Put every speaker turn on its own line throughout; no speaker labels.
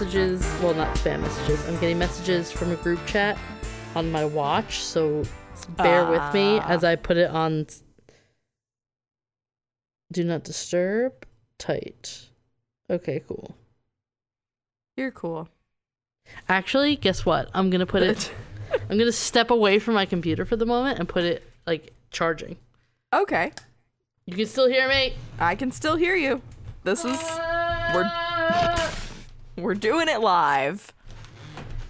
messages. Well, not spam messages. I'm getting messages from a group chat on my watch. So bear with me
Ah.
as I put it on do not disturb. Tight. Okay, cool.
You're cool.
Actually, guess what? I'm gonna put it. I'm gonna step away from my computer for the moment and put it like charging.
okay.
You can still hear me.
I can still hear you. This is we're doing it live.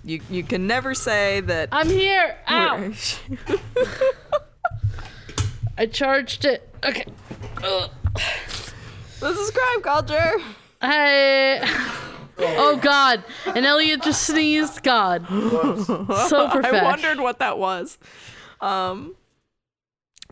You you can never say that
I'm here. Ow! I charged it. Okay. Ugh.
this is crime culture.
Hey. Oh God! And Elliot just sneezed. God. So
perfect.
I
wondered what that was. Um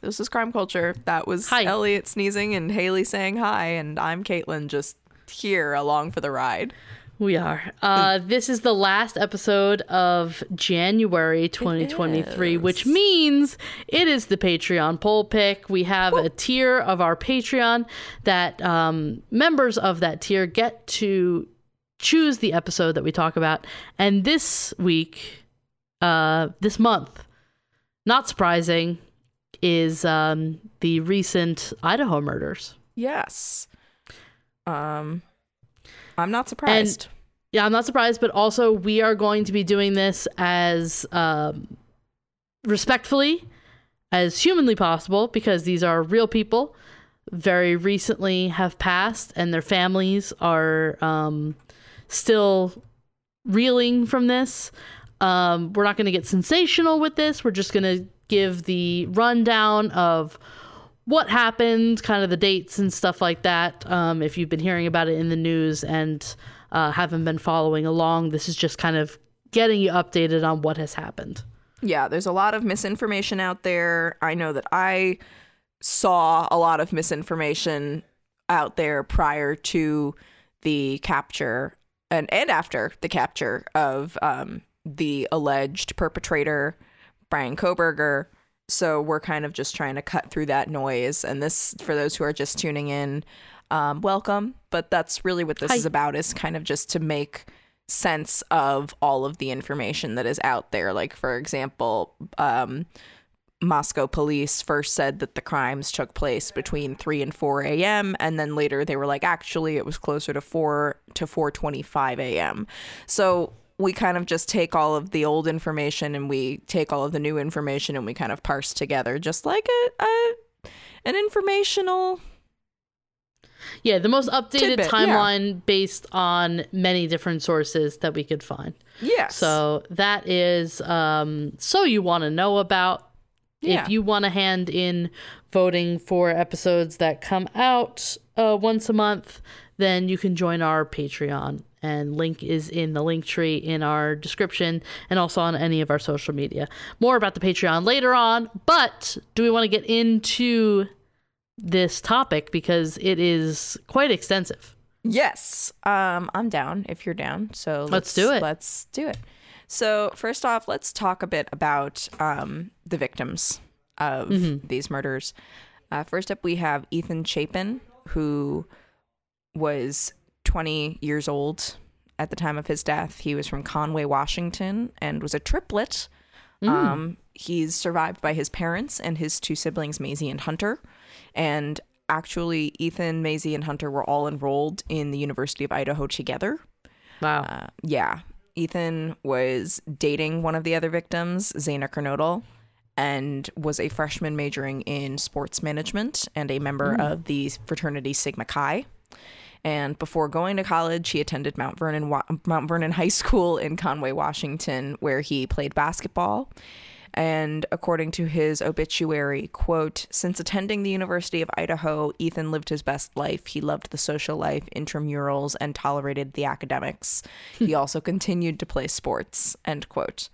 this is crime culture. That was
Hi.
Elliot sneezing and Haley saying hi, and I'm Caitlin just here along for the ride.
We are. Uh, this is the last episode of January 2023, which means it is the Patreon poll pick. We have a tier of our Patreon that um, members of that tier get to choose the episode that we talk about. And this week, uh, this month, not surprising, is um, the recent Idaho murders.
Yes. Um I'm not surprised.
Yeah, I'm not surprised, but also we are going to be doing this as um, respectfully as humanly possible because these are real people. Very recently have passed, and their families are um, still reeling from this. Um, we're not going to get sensational with this. We're just going to give the rundown of what happened, kind of the dates and stuff like that. Um, if you've been hearing about it in the news and uh, haven't been following along, this is just kind of getting you updated on what has happened.
yeah, there's a lot of misinformation out there. I know that I saw a lot of misinformation out there prior to the capture and, and after the capture of um, the alleged perpetrator, Bryan Kohberger. So we're kind of just trying to cut through that noise. And this, for those who are just tuning in, um, welcome. But that's really what this
Hi.
is about is kind of just to make sense of all of the information that is out there. Like, for example, um, Moscow police first said that the crimes took place between 3 and 4 a.m. and then later they were like actually it was closer to 4 to 4:25 a.m. So we kind of just take all of the old information and we take all of the new information and we kind of parse together just like a, a an informational
Yeah, the most updated
Tidbit, yeah.
timeline based on many different sources that we could find.
yes.
So that is um, so you want to know about.
Yeah.
If you want to hand in voting for episodes that come out uh, once a month, then you can join our Patreon. And link is in the link tree in our description and also on any of our social media. More about the Patreon later on. But do we want to get into this topic because it is quite extensive?
Yes. Um, I'm down if you're down. So let's,
do it.
Let's do it. So first off, let's talk a bit about um, the victims of these murders. Uh, first up, we have Ethan Chapin, who was 20 years old at the time of his death. He was from Conway, Washington, and was a triplet. Um, he's survived by his parents and his two siblings, Maisie and Hunter. And actually, Ethan, Maisie, and Hunter were all enrolled in the University of Idaho together.
Wow.
Uh, yeah. Ethan was dating one of the other victims, Zaina Kernodle, and was a freshman majoring in sports management and a member of the fraternity Sigma Chi. And before going to college, he attended Mount Vernon Wa- Mount Vernon High School in Conway, Washington, where he played basketball. And according to his obituary, quote, since attending the University of Idaho, Ethan lived his best life. He loved the social life, intramurals, and tolerated the academics. he also continued to play sports, end quote.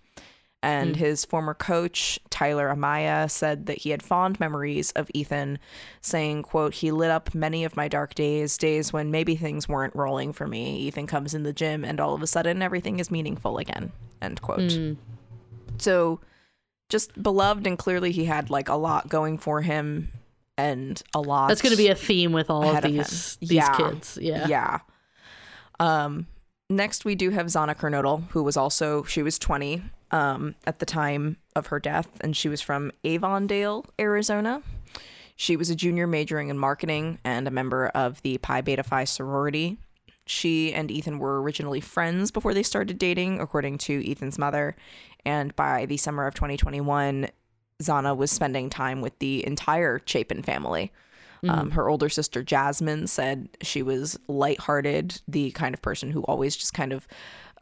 And his former coach, Tyler Amaya, said that he had fond memories of Ethan, saying, quote, he lit up many of my dark days, days when maybe things weren't rolling for me. Ethan comes in the gym and all of a sudden everything is meaningful again, end quote. So just beloved and clearly he had like a lot going for him and a lot
That's going to be a theme with all of
ahead of
these these
Yeah.
kids. Yeah.
yeah Um, next, we do have Xana Kernodle, who was also, she was 20 um, at the time of her death, and she was from Avondale, Arizona. She was a junior majoring in marketing and a member of the Pi Beta Phi sorority. She and Ethan were originally friends before they started dating, according to Ethan's mother. And by the summer of 2021, Xana was spending time with the entire Chapin family. Um, her older sister Jasmine said she was lighthearted, the kind of person who always just kind of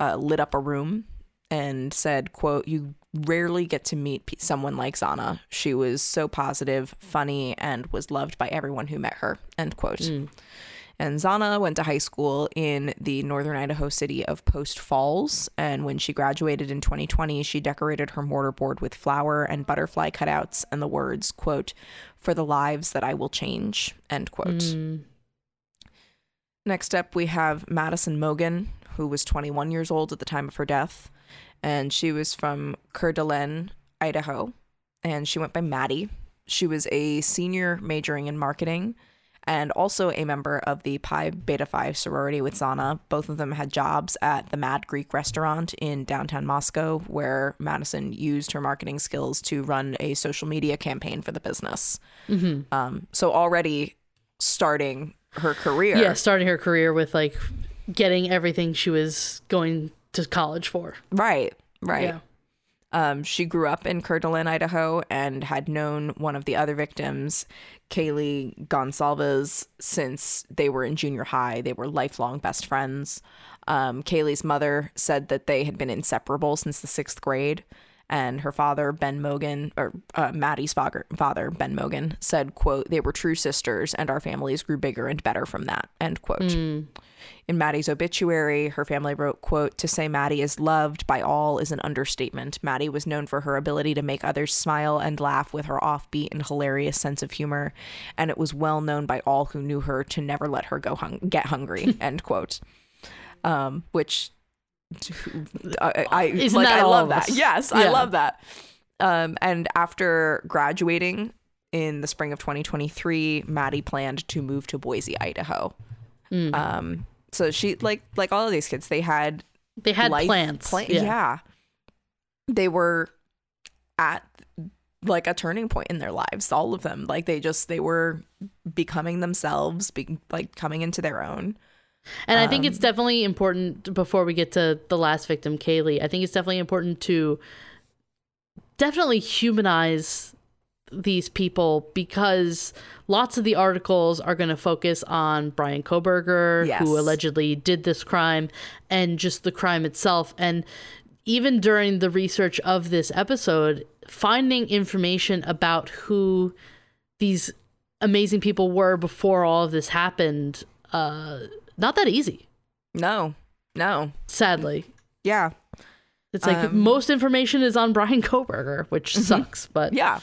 uh, lit up a room, and said, "quote You rarely get to meet someone like Xana. She was so positive, funny, and was loved by everyone who met her." End quote. And Xana went to high school in the northern Idaho city of Post Falls. And when she graduated in 2020, she decorated her mortarboard with flower and butterfly cutouts and the words, quote, for the lives that I will change, end quote. Next up, we have Madison Mogen, who was 21 years old at the time of her death. And she was from Coeur d'Alene, Idaho. And she went by Maddie. She was a senior majoring in marketing and also a member of the Pi Beta Phi sorority with Xana. Both of them had jobs at the Mad Greek restaurant in downtown Moscow, where Madison used her marketing skills to run a social media campaign for the business. Um, so already starting her career.
Yeah, starting her career with like getting everything she was going to college for.
Right, right.
Yeah.
Um, she grew up in d'Alene, Idaho, and had known one of the other victims, Kaylee Goncalves, since they were in junior high. They were lifelong best friends. Um, Kaylee's mother said that they had been inseparable since the sixth grade. And her father, Ben Mogen, or uh, Maddie's father, Ben Mogen, said, quote, they were true sisters and our families grew bigger and better from that, end quote. In Maddie's obituary, her family wrote, quote, to say Maddie is loved by all is an understatement. Maddie was known for her ability to make others smile and laugh with her offbeat and hilarious sense of humor, and it was well known by all who knew her to never let her go hung- get hungry, end quote. Um, which I, I
Isn't
like
that
I love that. Yes, I love that. Um, and after graduating in the spring of 2023, Maddie planned to move to Boise, Idaho.
Mm.
Um, so she like like all of these kids, they had
They had plans.
plan-
yeah.
yeah. They were at like a turning point in their lives, all of them. Like they just they were becoming themselves, be, like coming into their own.
And I think it's
Um,
definitely important before we get to the last victim, Kaylee. I think it's definitely important to definitely humanize these people because lots of the articles are going to focus on Bryan Kohberger,
Yes.
who allegedly did this crime, and just the crime itself. And even during the research of this episode, finding information about who these amazing people were before all of this happened, uh, not that easy,
No. No.
sadly.
Yeah.
It's like
Um,
most information is on Bryan Kohberger, which sucks, but
Yeah.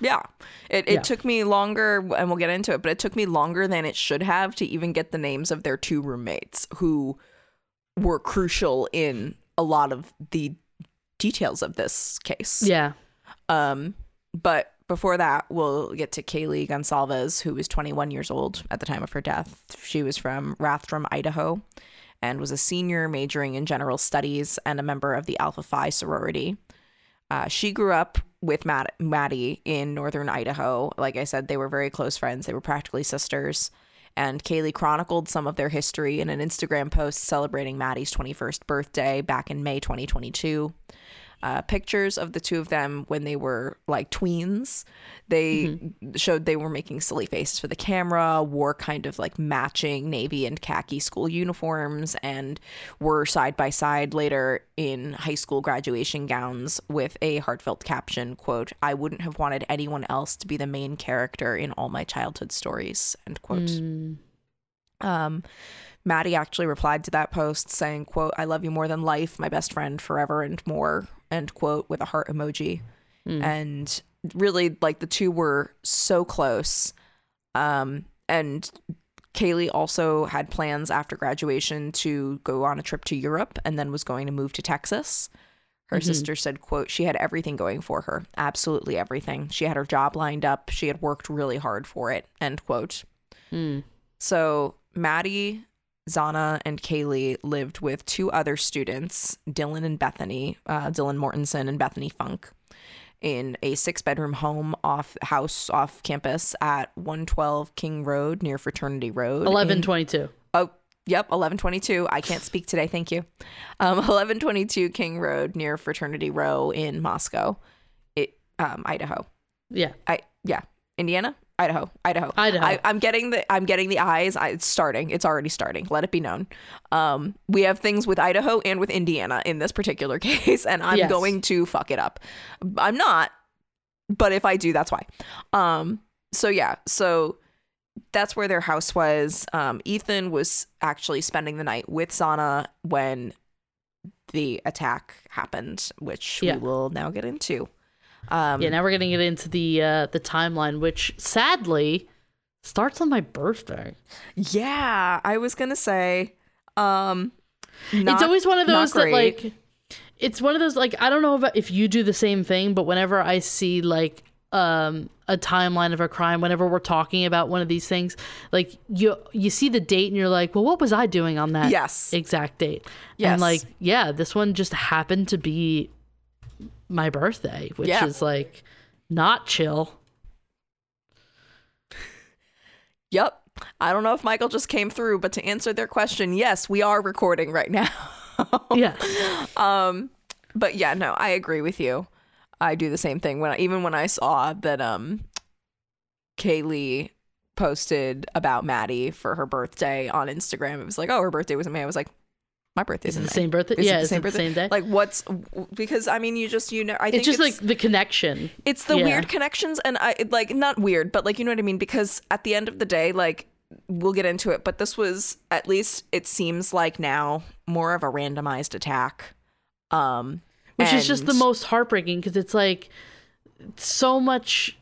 Yeah. It, it
Yeah.
took me longer, and we'll get into it, but it took me longer than it should have to even get the names of their two roommates who were crucial in a lot of the details of this case.
yeah.
Um, but before that, we'll get to Kaylee Goncalves, who was 21 years old at the time of her death. She was from Rathdrum, Idaho, and was a senior majoring in general studies and a member of the Alpha Phi sorority. Uh, she grew up with Matt- Maddie in northern Idaho. Like I said, they were very close friends. They were practically sisters. And Kaylee chronicled some of their history in an Instagram post celebrating Maddie's 21st birthday back in May 2022 uh, pictures of the two of them when they were like tweens. They showed they were making silly faces for the camera, wore kind of like matching navy and khaki school uniforms, and were side by side later in high school graduation gowns with a heartfelt caption quote, I wouldn't have wanted anyone else to be the main character in all my childhood stories, end quote. Um, Maddie actually replied to that post saying, quote, I love you more than life, my best friend forever and more, end quote, with a heart emoji. Hmm. And really, like, the two were so close. Um, and Kaylee also had plans after graduation to go on a trip to Europe and then was going to move to Texas. Her mm-hmm. sister said, quote, she had everything going for her. Absolutely everything. She had her job lined up. She had worked really hard for it, end quote. Hmm. So Maddie, Xana and Kaylee lived with two other students, Dylan and Bethany, uh, Dylan Mortensen and Bethany Funk, in a six bedroom home off house off campus at 112 King Road near Fraternity Road. in-
1122.
Oh, yep, 1122. I can't speak today, thank you. Um, 1122 King Road near Fraternity Row in Moscow, it, um, Idaho.
Yeah.
I yeah, Indiana, Idaho, Idaho,
Idaho.
I, I'm getting the I'm getting the eyes. I, it's starting. It's already starting. Let it be known. Um, we have things with Idaho and with Indiana in this particular case, and I'm
Yes.
going to fuck it up. I'm not, but if I do, that's why. Um, so yeah, so that's where their house was. Um, Ethan was actually spending the night with Xana when the attack happened, which
Yeah.
we will now get into. Um,
Yeah, now we're getting it into the uh, the timeline, which sadly starts on my birthday.
Yeah, I was gonna say, um,
it's always one of those that like it's one of those like I don't know if you do the same thing, but whenever I see like um a timeline of a crime, whenever we're talking about one of these things, like you you see the date and you're like, well, what was I doing on that
Yes.
exact date?
Yes.
And like, yeah, this one just happened to be my birthday, which
Yeah.
is like not chill.
Yep. I don't know if Michael just came through, but to answer their question, yes, we are recording right now.
Yeah.
um, but yeah, no, I agree with you. I do the same thing when I, even when I saw that um, Kaylee posted about Maddie for her birthday on Instagram. It was like, oh, her birthday was in May. I was like, my birthday's
Is it the
May.
same birthday?
Is it
yeah,
the
is
same
it the same day?
Like, what's because I mean, you just you know, I think
it's just like the connection.
it's the
Yeah.
weird connections and i like not weird but like you know what i mean because at the end of the day like we'll get into it but this was at least it seems like now more of a randomized attack um
which is just the most heartbreaking because it's like so much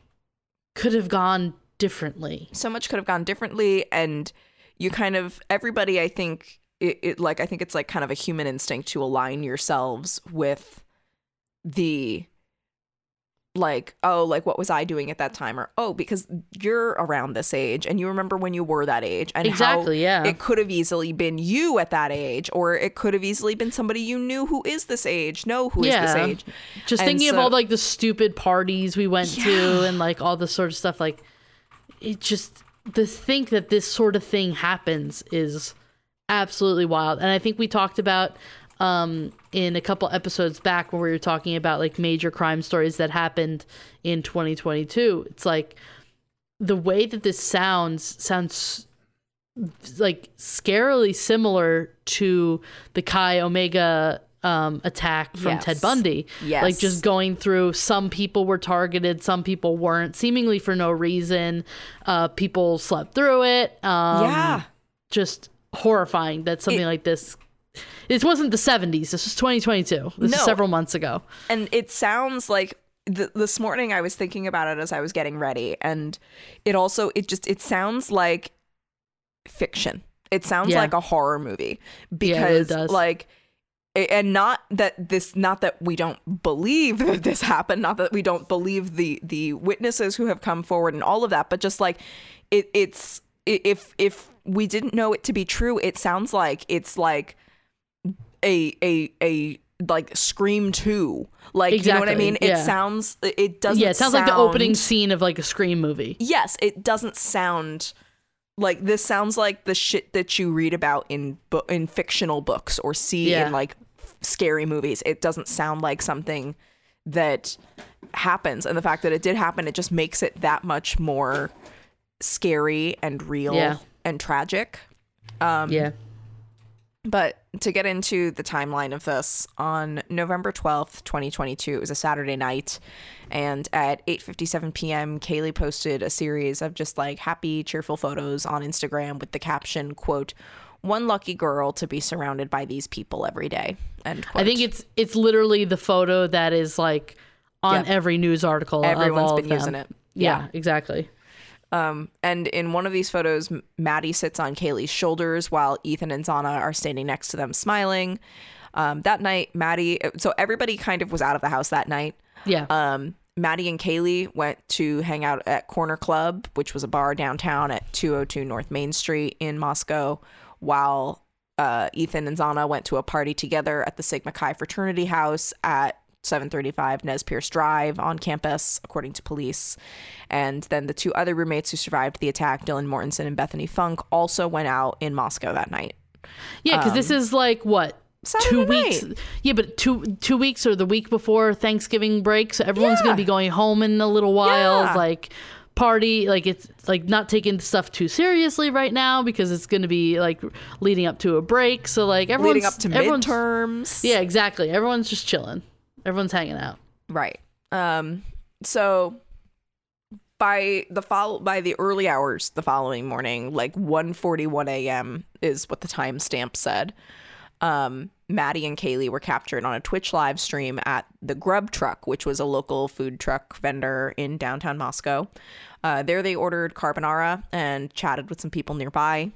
could have gone differently.
so much could have gone differently and you kind of everybody i think it, it like i think it's like kind of a human instinct to align yourselves with the like oh like what was i doing at that time or oh because you're around this age and you remember when you were that age and how
Exactly, yeah.
it could have easily been you at that age or it could have easily been somebody you knew who is this age know who is
Yeah.
this age
Just
And
thinking of all like the stupid parties we went to and like all this sort of stuff, like it just to think that this sort of thing happens is absolutely wild. And I think we talked about um in a couple episodes back where we were talking about like major crime stories that happened in 2022. It's like the way that this sounds sounds like scarily similar to the Chi Omega um, attack from
Yes.
Ted Bundy.
Yes.
Like just going through some people were targeted, some people weren't, seemingly for no reason. Uh, people slept through it. Um,
yeah
Just horrifying that something
It-
like this. This wasn't the 70s. This was 2022. This
No.
is several months ago.
and it sounds like th- this morning i was thinking about it as i was getting ready and it also it just it sounds like fiction it sounds
Yeah.
like a horror movie
Yeah, it
because like and not that this not that we don't believe that this happened not that we don't believe the the witnesses who have come forward and all of that but just like it it's if if we didn't know it to be true it sounds like it's like a a a like scream 2 like you know what i mean
yeah.
it sounds it doesn't
yeah, it sounds like the opening scene of like a Scream movie.
yes it doesn't sound like this sounds like the shit that you read about in bu- in fictional books or see
Yeah.
in like scary movies it doesn't sound like something that happens and the fact that it did happen it just makes it that much more scary and real
Yeah.
and tragic um
yeah.
but to get into the timeline of this, on November 12th, 2022, it was a Saturday night, and at 8:57 p.m., Kaylee posted a series of just like happy, cheerful photos on Instagram with the caption, quote, "One lucky girl to be surrounded by these people every day." Quote.
I think it's it's literally the photo that is like on
Yep.
every news article.
Everyone's been using it.
Yeah,
Yeah.
exactly.
Um, and in one of these photos, Maddie sits on Kaylee's shoulders while Ethan and Xana are standing next to them, smiling. Um, that night, Maddie, so everybody kind of was out of the house that night.
Yeah.
Um, Maddie and Kaylee went to hang out at Corner Club, which was a bar downtown at 202 North Main Street in Moscow, while uh, Ethan and Xana went to a party together at the Sigma Chi fraternity house at 735 Nez Perce Drive on campus, according to police. And then the two other roommates who survived the attack, Dylan Mortensen and Bethany Funk, also went out in Moscow that night.
Yeah, because this um, is like what
Saturday
two
night.
weeks. Yeah, but two two weeks or the week before Thanksgiving break, so everyone's
Yeah.
gonna be going home in a little while.
Yeah.
Like party, like it's like not taking stuff too seriously right now because it's gonna be like leading up to a break. So like everyone's
leading up to
everyone's,
midterms.
Yeah, exactly. Everyone's just chilling. Everyone's hanging out.
Right. Um so by the follow by the early hours the following morning, like 1:41 a.m. is what the timestamp said. Um Maddie and Kaylee were captured on a Twitch live stream at the Grub Truck, which was a local food truck vendor in downtown Moscow. Uh, there they ordered carbonara and chatted with some people nearby.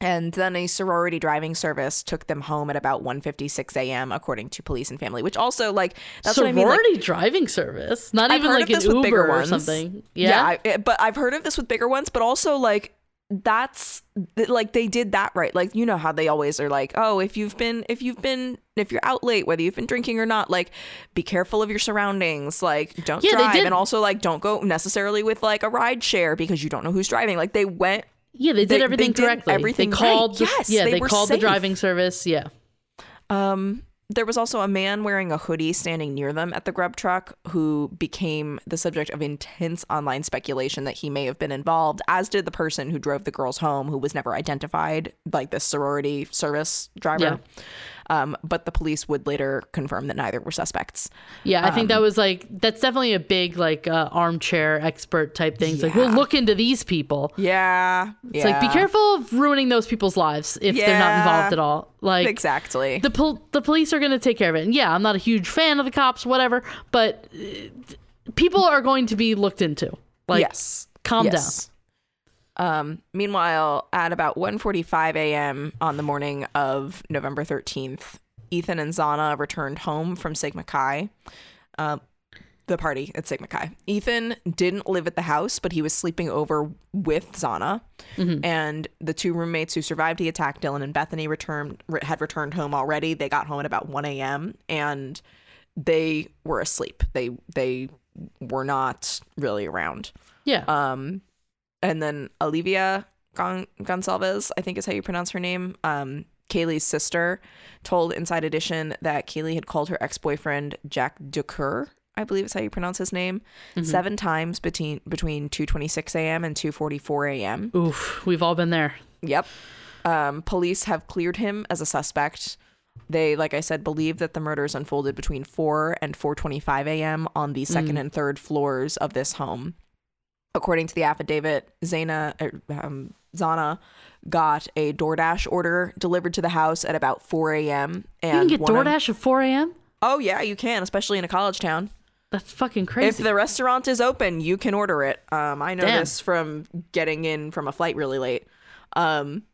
And then a sorority driving service took them home at about 1:56 a.m. according to police and family, which also like that's
Sorority
what I mean. Like,
driving service, not
I've
even like an
this with bigger
Uber or
ones.
something.
yeah,
Yeah,
I, eh, but I've heard of this with bigger ones, but also like that's like they did that right. Like you know how they always are like, oh, if you've been if you've been if you're out late, whether you've been drinking or not, like be careful of your surroundings. Like don't
Yeah,
drive, and also like don't go necessarily with like a ride share because you don't know who's driving. Like they went
yeah, they did
they- they
everything
did everything
they
right.
called. the-
Yes,
yeah,
they
they, called the driving service. Yeah.
Um, there was also a man wearing a hoodie standing near them at the grub truck who became the subject of intense online speculation that he may have been involved, as did the person who drove the girls home, who was never identified, like the sorority service driver. Um, but the police would later confirm that neither were suspects.
Yeah, I
Um,
think that was like that's definitely a big like uh, armchair expert type thing. It's like we'll look into these people.
Yeah.
It's like be careful of ruining those people's lives if they're not involved at all. Like
Exactly.
the pol- the police are going to take care of it. And yeah, I'm not a huge fan of the cops, whatever, but uh, people are going to be looked into. Like
yes.
calm
Yes. Um, meanwhile, at about 1:45 a.m. on the morning of November 13th, Ethan and Xana returned home from Sigma Chi. Uh, the party at Sigma Chi. Ethan didn't live at the house, but he was sleeping over with Xana. And the two roommates who survived the attack, Dylan and Bethany, returned re- had returned home already. They got home at about 1 a.m. and they were asleep. They they were not really around.
yeah.
Um, and then Olivia Gon- Goncalves, I think is how you pronounce her name. Um, Kaylee's sister told Inside Edition that Kaylee had called her ex boyfriend Jack DuCoeur, I believe is how you pronounce his name, seven times between between 2:26 a.m. and 2:44 a.m.
Oof, we've all been there.
Yep. Um, police have cleared him as a suspect. They, like I said, believe that the murders unfolded between 4 and 4:25 a.m. on the second and third floors of this home. According to the affidavit, Zaina, er, um, Xana got a DoorDash order delivered to the house at about 4 a.m. And You
can get
one of-
DoorDash at 4 a.m.
oh yeah, you can, especially in a college town.
That's fucking crazy.
If the restaurant is open, you can order it. Um, I know
Damn.
this from getting in from a flight really late. Um,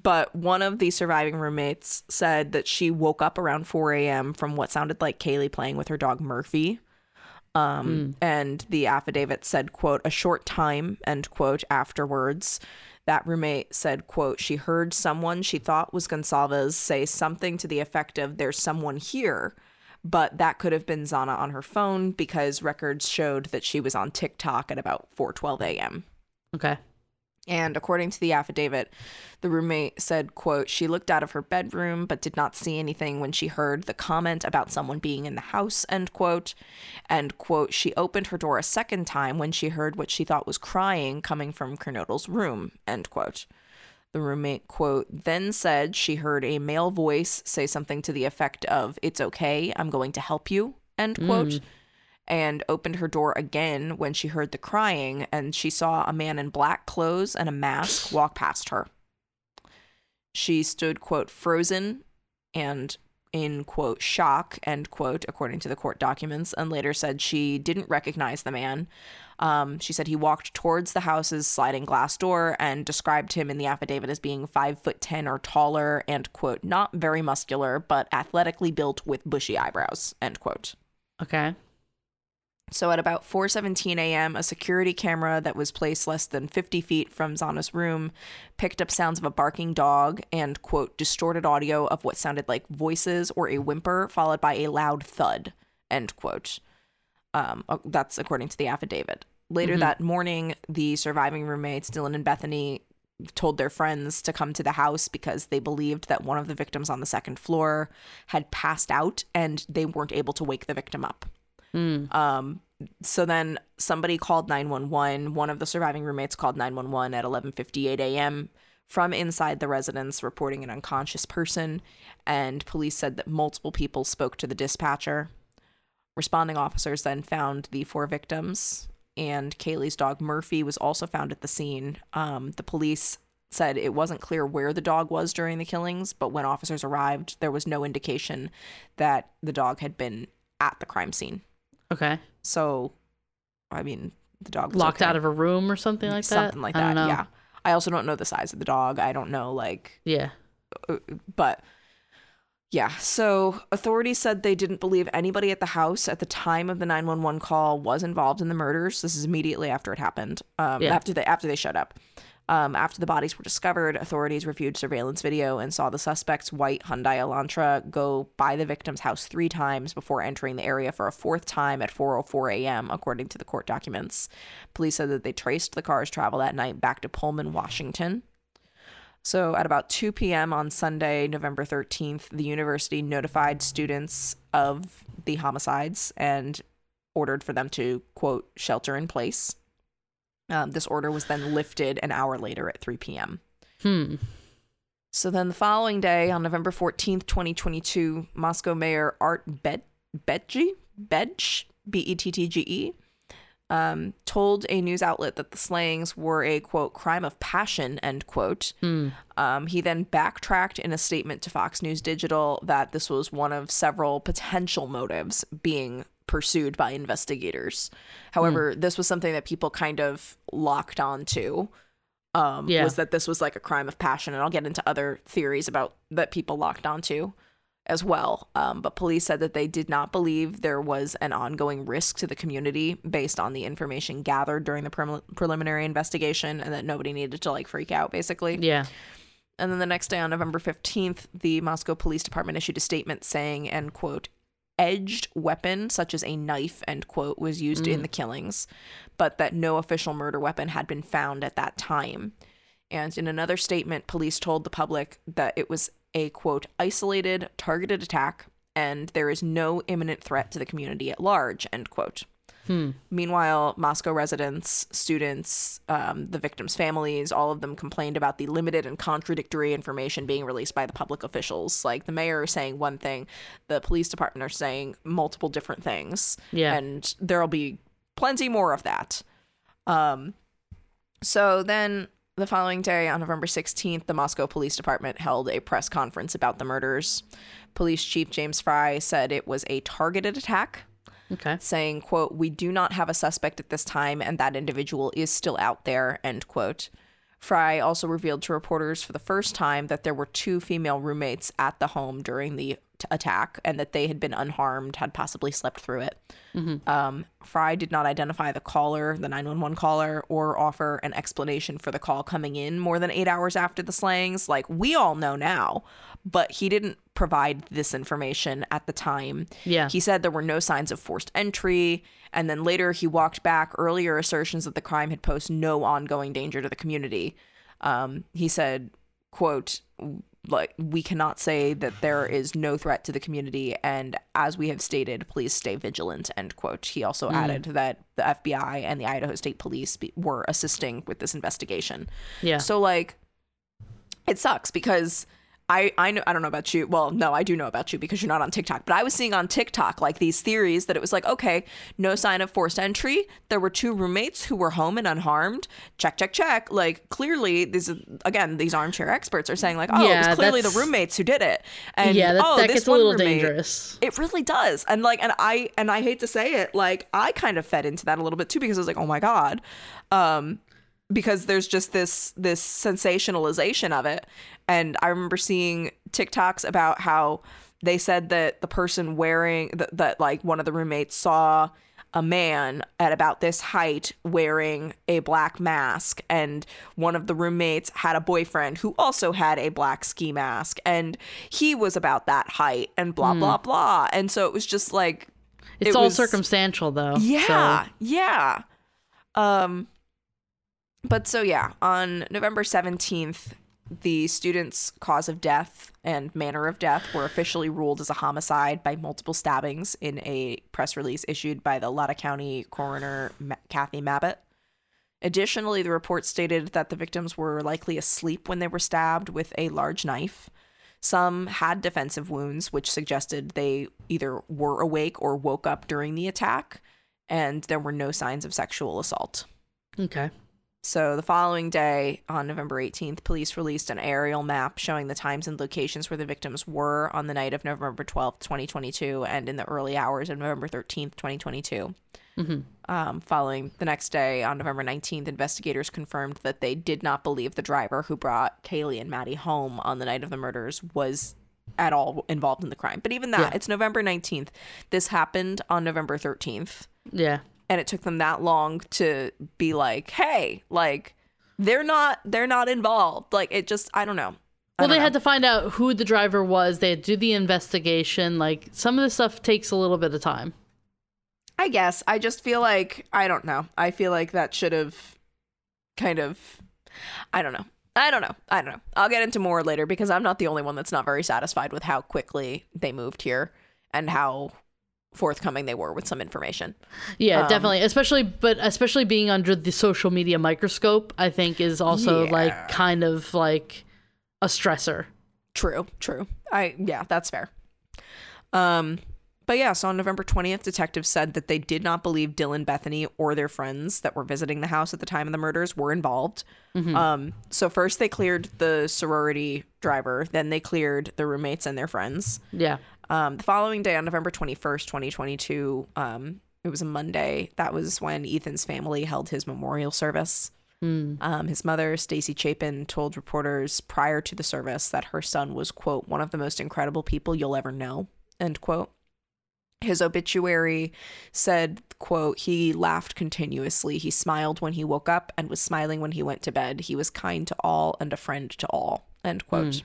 but one of the surviving roommates said that she woke up around 4 a.m. from what sounded like Kaylee playing with her dog Murphy. Um, and the affidavit said, quote, a short time, end quote, afterwards. That roommate said, quote, she heard someone she thought was Goncalves say something to the effect of, there's someone here but that could have been Xana on her phone because records showed that she was on TikTok at about 4:12 a.m.
okay.
And according to the affidavit, the roommate said, quote, she looked out of her bedroom but did not see anything when she heard the comment about someone being in the house, end quote. And quote, she opened her door a second time when she heard what she thought was crying coming from Kernodle's room, end quote. The roommate, quote, then said she heard a male voice say something to the effect of, It's okay, I'm going to help you, end quote. Hmm. And opened her door again when she heard the crying and she saw a man in black clothes and a mask walk past her. She stood, quote, frozen and in, quote, shock, end quote, according to the court documents, and later said she didn't recognize the man. Um, she said he walked towards the house's sliding glass door and described him in the affidavit as being five foot ten or taller and, quote, not very muscular, but athletically built with bushy eyebrows, end quote.
Okay.
So at about 4:17 a.m., a security camera that was placed less than 50 feet from Xana's room picked up sounds of a barking dog and quote distorted audio of what sounded like voices or a whimper followed by a loud thud. End quote. Um, uh, that's according to the affidavit. Later that morning, the surviving roommates, Dylan and Bethany, told their friends to come to the house because they believed that one of the victims on the second floor had passed out and they weren't able to wake the victim up. Um, so then somebody called 911. One of the surviving roommates called 911 at 11:58 a.m. from inside the residence reporting an unconscious person and police said that multiple people spoke to the dispatcher. Responding officers then found the four victims and Kaylee's dog Murphy was also found at the scene. Um, the police said it wasn't clear where the dog was during the killings, but when officers arrived, there was no indication that the dog had been at the crime scene.
Okay.
So, I mean, the dog was
Locked
okay.
out of a room or something like that.
something like
I
that.
know.
Yeah. I also don't know the size of the dog. I don't know like
Yeah.
but yeah, so authorities said they didn't believe anybody at the house at the time of the 911 call was involved in the murders. This is immediately after it happened. Um,
Yeah.
after they after they showed up. Um, after the bodies were discovered, authorities reviewed surveillance video and saw the suspect's white Hyundai Elantra go by the victim's house three times before entering the area for a fourth time at 4:04 a.m. according to the court documents. Police said that they traced the car's travel that night back to Pullman, Washington. So, at about 2 p.m. on Sunday, November 13th, the university notified students of the homicides and ordered for them to, quote, shelter in place. Um, this order was then lifted an hour later at 3 p.m.
Hmm.
So, then the following day, on November 14th, 2022, Moscow Mayor Art Bet- Betji, Betch, B E T T G E, um, told a news outlet that the slayings were a quote crime of passion end quote. Um, he then backtracked in a statement to Fox News Digital that this was one of several potential motives being pursued by investigators. However, this was something that people kind of locked onto. Um,
Yeah.
was that this was like a crime of passion, and I'll get into other theories about that people locked onto as well. Um, but police said that they did not believe there was an ongoing risk to the community based on the information gathered during the prelim- preliminary investigation, and that nobody needed to like freak out, basically.
Yeah.
And then the next day on November 15th, the Moscow Police Department issued a statement saying, end quote, edged weapon such as a knife, end quote, was used in mm. the killings, but that no official murder weapon had been found at that time. And in another statement, police told the public that it was a quote, isolated, targeted attack, and there is no imminent threat to the community at large, end quote. Meanwhile, Moscow residents, students, um, the victims' families, all of them complained about the limited and contradictory information being released by the public officials. Like the mayor is saying one thing, the police department are saying multiple different things.
Yeah.
And there'll be plenty more of that. Um, so then the following day, on November 16th, the Moscow Police Department held a press conference about the murders. Police Chief James Fry said it was a targeted attack
Okay.
saying quote we do not have a suspect at this time and that individual is still out there end quote. Fry also revealed to reporters for the first time that there were two female roommates at the home during the t- attack and that they had been unharmed had possibly slept through it. Um, fry did not identify the caller the 911 caller or offer an explanation for the call coming in more than eight hours after the slayings. Like we all know now but he didn't provide this information at the time
Yeah.
he said there were no signs of forced entry, and then later he walked back earlier assertions that the crime had posed no ongoing danger to the community. Um, he said, "quote like we cannot say that there is no threat to the community, and as we have stated, please stay vigilant." End quote. He also added that the FBI and the Idaho State Police be- were assisting with this investigation.
Yeah.
So like it sucks because I I know I don't know about you. Well, no, I do know about you because you're not on TikTok. But I was seeing on TikTok like these theories that it was like, okay, no sign of forced entry. There were two roommates who were home and unharmed. Check, check, check. Like clearly, these again, these armchair experts are saying like, oh, it was clearly the roommates who did it. And
yeah, that,
oh,
that gets a little
roommate-
dangerous.
it really does. And like and I and I hate to say it, like I kind of fed into that a little bit too because I was like, "Oh my god." Um because there's just this this sensationalization of it. And I remember seeing TikToks about how they said that the person wearing that, that like one of the roommates saw a man at about this height wearing a black mask and one of the roommates had a boyfriend who also had a black ski mask and he was about that height and blah blah blah and so it was just like
It's
it
all
was-
circumstantial, though.
yeah
So,
yeah um but so yeah on november 17th the student's cause of death and manner of death were officially ruled as a homicide by multiple stabbings in a press release issued by the Latah County coroner Cathy Mabbutt. Additionally, the report stated that the victims were likely asleep when they were stabbed with a large knife. Some had defensive wounds, which suggested they either were awake or woke up during the attack, and there were no signs of sexual assault.
okay.
So the following day, on November 18th, police released an aerial map showing the times and locations where the victims were on the night of November 12th, 2022, and in the early hours of November 13th, 2022. Um, following the next day, on November 19th, investigators confirmed that they did not believe the driver who brought Kaylee and Maddie home on the night of the murders was at all involved in the crime. But even that,
Yeah.
it's November 19th. This happened on November 13th
Yeah.
And it took them that long to be like hey like they're not they're not involved like it just i don't know I
Well,
don't
they
know.
had to find out who the driver was. They had to do the investigation. Like some of this stuff takes a little bit of time.
i guess i just feel like i don't know i feel like that should have kind of i don't know i don't know i don't know i'll get into more later because i'm not the only one that's not very satisfied with how quickly they moved here and how forthcoming they were with some information
Yeah,
Um,
definitely. Especially, but especially being under the social media microscope, I think is also
Yeah.
like kind of like a stressor.
True, true. I yeah, that's fair. Um but yeah, so on November 20th, detectives said that they did not believe Dylan Bethany or their friends that were visiting the house at the time of the murders were involved. Um so first they cleared the sorority driver, then they cleared the roommates and their friends.
Yeah.
Um, the following day, on November 21st, 2022, um, it was a Monday. That was when Ethan's family held his memorial service. Um, his mother, Stacy Chapin, told reporters prior to the service that her son was, quote, one of the most incredible people you'll ever know, end quote. His obituary said, quote, he laughed continuously. He smiled when he woke up and was smiling when he went to bed. He was kind to all and a friend to all, end quote.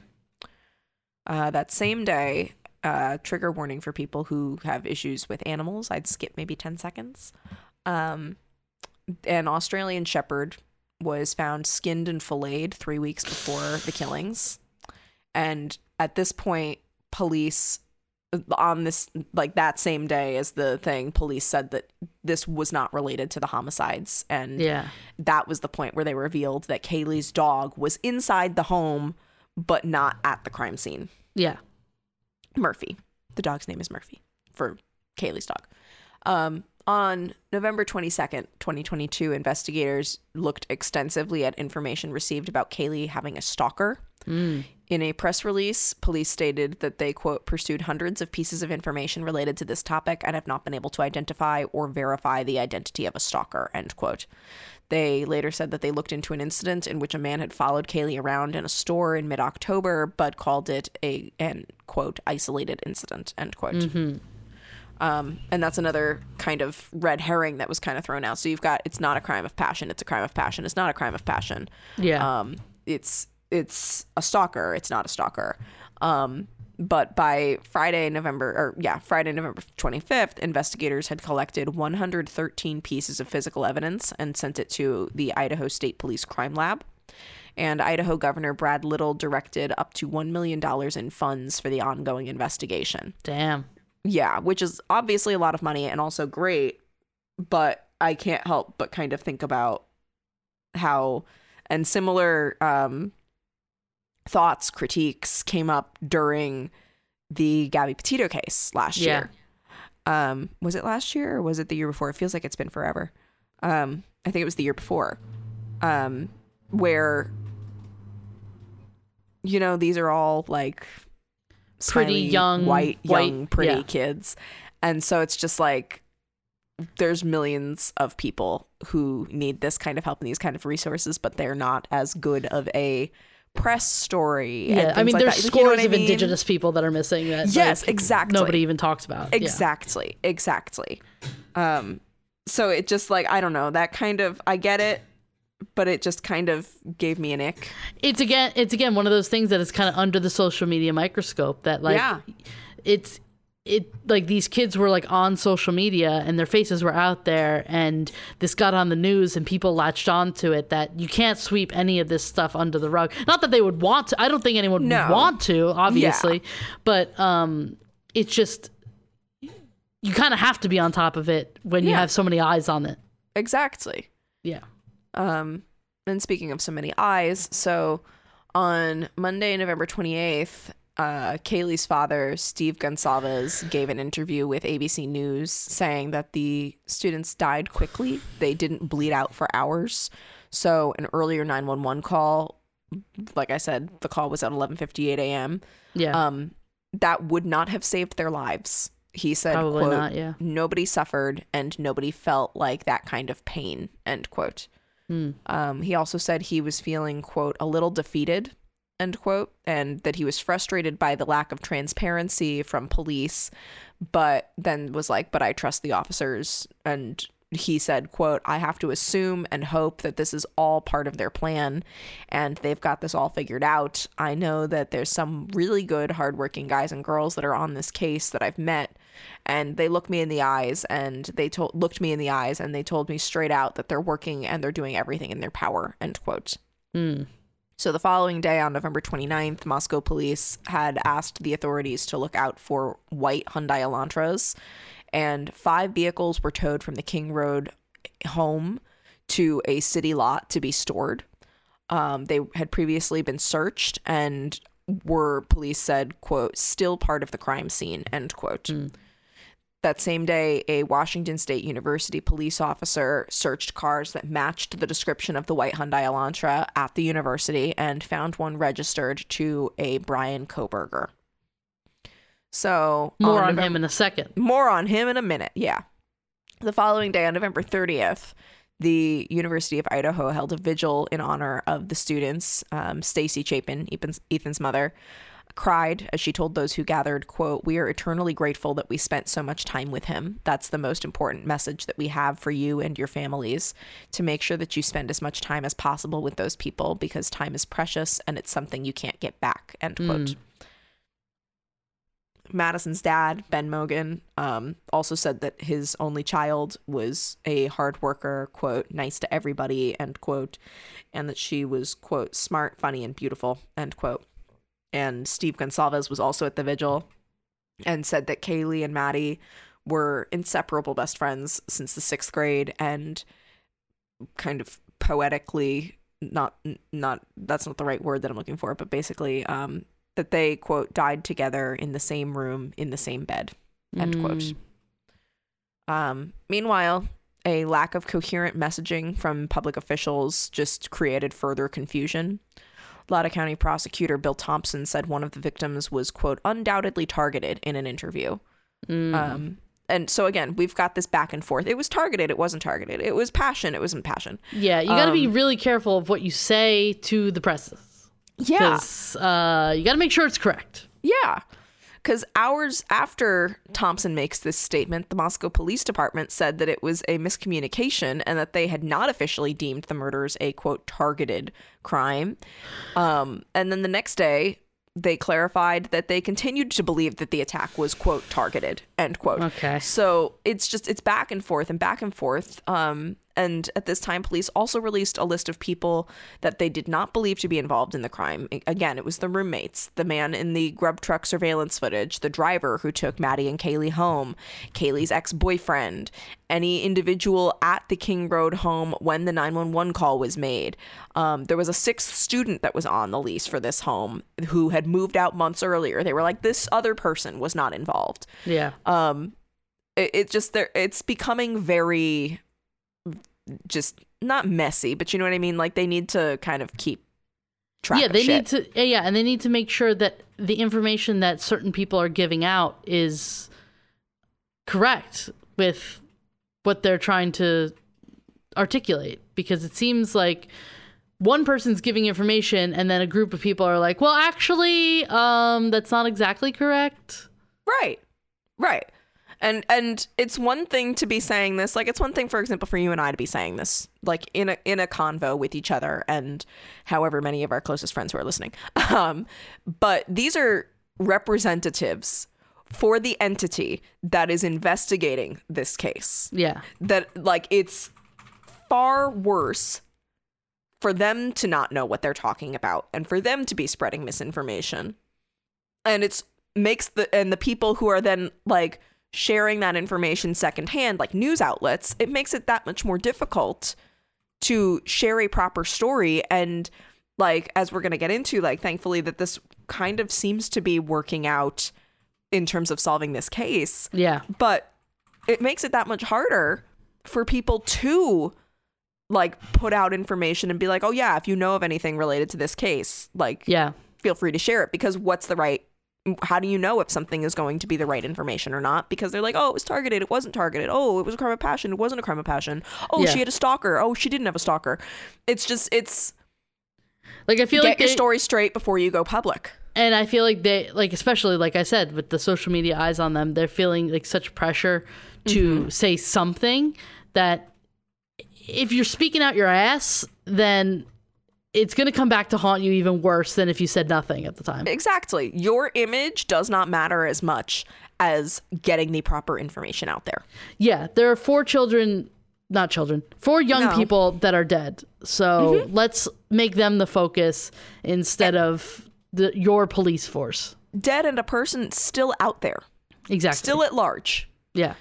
Uh, that same day, uh, trigger warning for people who have issues with animals. I'd skip maybe 10 seconds. Um, an Australian shepherd was found skinned and filleted three weeks before the killings. And at this point, police on this like that same day as the thing police said that this was not related to the homicides and
Yeah.
that was the point where they revealed that Kaylee's dog was inside the home but not at the crime scene
Yeah.
Murphy. The dog's name is Murphy for Kaylee's dog. Um, on November 22nd, 2022, investigators looked extensively at information received about Kaylee having a stalker. In a press release, police stated that they, quote, pursued hundreds of pieces of information related to this topic and have not been able to identify or verify the identity of a stalker, end quote. They later said that they looked into an incident in which a man had followed Kaylee around in a store in mid October, but called it a, an, quote, isolated incident, end quote. Um, and that's another kind of red herring that was kind of thrown out. So you've got it's not a crime of passion, it's a crime of passion, it's not a crime of passion
Yeah.
um it's it's a stalker it's not a stalker um but by friday november or yeah friday november 25th investigators had collected 113 pieces of physical evidence and sent it to the idaho state police crime lab and idaho governor brad little directed up to $1 million in funds for the ongoing investigation
Damn.
yeah, which is obviously a lot of money and also great, but I can't help but kind of think about how and similar um thoughts, critiques came up during the Gabby Petito case last
Yeah.
year. Um was it last year or was it the year before? It feels like it's been forever. Um I think it was the year before. Um where you know, these are all like
Pretty
smiley,
young,
white,
white-
young, pretty
yeah.
kids. And so it's just like there's millions of people who need this kind of help and these kind of resources, but they're not as good of a press story. and
Yeah. I mean,
like
there's
that. You
scores
know what I
of
mean?
indigenous people that are missing that.
Yes,
like,
exactly.
Nobody even talks about. Yeah.
Exactly, exactly. Um, so it just like I don't know that kind of I get it, but it just kind of gave me an ick.
It's again it's again one of those things that is kind of under the social media microscope that like
Yeah.
it's it like these kids were like on social media and their faces were out there and this got on the news and people latched onto it that you can't sweep any of this stuff under the rug. Not that they would want to i don't think anyone
No.
would want to obviously but um it's just you kind of have to be on top of it when you have so many eyes on it.
Exactly.
yeah.
Um, and speaking of so many eyes, so on Monday, November 28th, uh, Kaylee's father, Steve Goncalves, gave an interview with ABC News saying that the students died quickly. They didn't bleed out for hours. So an earlier 911 call, like I said, the call was at 11:58 a.m.
yeah
Um, that would not have saved their lives. He said,
probably
quote,
not yeah
nobody suffered and nobody felt like that kind of pain end quote
Hmm.
um, he also said he was feeling quote a little defeated end quote and that he was frustrated by the lack of transparency from police but then was like but i trust the officers and he said quote i have to assume and hope that this is all part of their plan and they've got this all figured out i know that there's some really good hardworking guys and girls that are on this case that i've met and they looked me in the eyes and they told looked me in the eyes and they told me straight out that they're working and they're doing everything in their power end quote
Hmm.
So the following day on November 29th, Moscow police had asked the authorities to look out for white Hyundai Elantras, and five vehicles were towed from the King Road home to a city lot to be stored. Um, they had previously been searched and were, police said, quote, still part of the crime scene, end quote. That same day, a Washington State University police officer searched cars that matched the description of the white Hyundai Elantra at the university and found one registered to a Bryan Kohberger. So
more on
November-
him in a second
more on him in a minute. Yeah. The following day, on November 30th, the University of Idaho held a vigil in honor of the students. Um, Stacy Chapin, Ethan's, Ethan's mother, cried as she told those who gathered, quote, We are eternally grateful that we spent so much time with him. That's the most important message that we have for you and your families to make sure that you spend as much time as possible with those people because time is precious and it's something you can't get back, end quote. Madison's dad, Ben Mogen, um, also said that his only child was a hard worker, quote, nice to everybody, end quote, and that she was, quote, smart, funny, and beautiful, end quote. And Steve Goncalves was also at the vigil and said that Kaylee and Maddie were inseparable best friends since the sixth grade and kind of poetically not not that's not the right word that I'm looking for, but basically um that they quote died together in the same room in the same bed end quote
Mm.
um meanwhile a lack of coherent messaging from public officials just created further confusion Latah County prosecutor Bill Thompson said one of the victims was quote undoubtedly targeted in an interview
Mm.
um and so again we've got this back and forth it was targeted it wasn't targeted it was passion it wasn't passion
yeah you got to be
um,
really careful of what you say to the presses
yeah
uh, you got to make sure it's correct.
Yeah. Because hours after Thompson makes this statement, the Moscow Police Department said that it was a miscommunication and that they had not officially deemed the murders a quote targeted crime. Um, and then the next day, they clarified that they continued to believe that the attack was quote targeted end quote.
Okay.
So it's just it's back and forth and back and forth. Um, and at this time, police also released a list of people that they did not believe to be involved in the crime. Again, it was the roommates, the man in the grub truck surveillance footage, the driver who took Maddie and Kaylee home, Kaylee's ex boyfriend, any individual at the King Road home when the 911 call was made. Um, there was a sixth student that was on the lease for this home who had moved out months earlier. They were like, this other person was not involved
Yeah.
um it, it just there it's becoming very just not messy but you know what i mean like they need to kind of keep track
yeah, they need to. Yeah, yeah, and they need to make sure that the information that certain people are giving out is correct with what they're trying to articulate. Because it seems like one person's giving information, and then a group of people are like, "Well, actually, um, that's not exactly correct."
right right And and it's one thing to be saying this, like it's one thing, for example, for you and I to be saying this, like in a in a convo with each other and however many of our closest friends who are listening. Um, but these are representatives for the entity that is investigating this case.
Yeah.
That like it's far worse for them to not know what they're talking about and for them to be spreading misinformation. And it's makes the and the people who are then like sharing that information secondhand, like news outlets, it makes it that much more difficult to share a proper story. And like as we're gonna get into, like thankfully that this kind of seems to be working out in terms of solving this case.
Yeah.
But it makes it that much harder for people to like put out information and be like, oh yeah, if you know of anything related to this case, like
Yeah.
feel free to share it because what's the right how do you know if something is going to be the right information or not? Because they're like, oh, it was targeted, it wasn't targeted. Oh, it was a crime of passion, it wasn't a crime of passion. Oh,
Yeah.
she had a stalker. Oh, she didn't have a stalker. It's just it's
Like I feel
get
like
your
they-
story straight before you go public.
and I feel like they like especially like I said with the social media eyes on them, they're feeling like such pressure to
Mm-hmm.
say something that if you're speaking out your ass, then it's going to come back to haunt you even worse than if you said nothing at the time.
Exactly. Your image does not matter as much as getting the proper information out there.
Yeah, there are four children, not children, four young
No.
people that are dead. So let's make them the focus instead of the your police force.
Dead and a person still out there,
Exactly.
still at large.
yeah.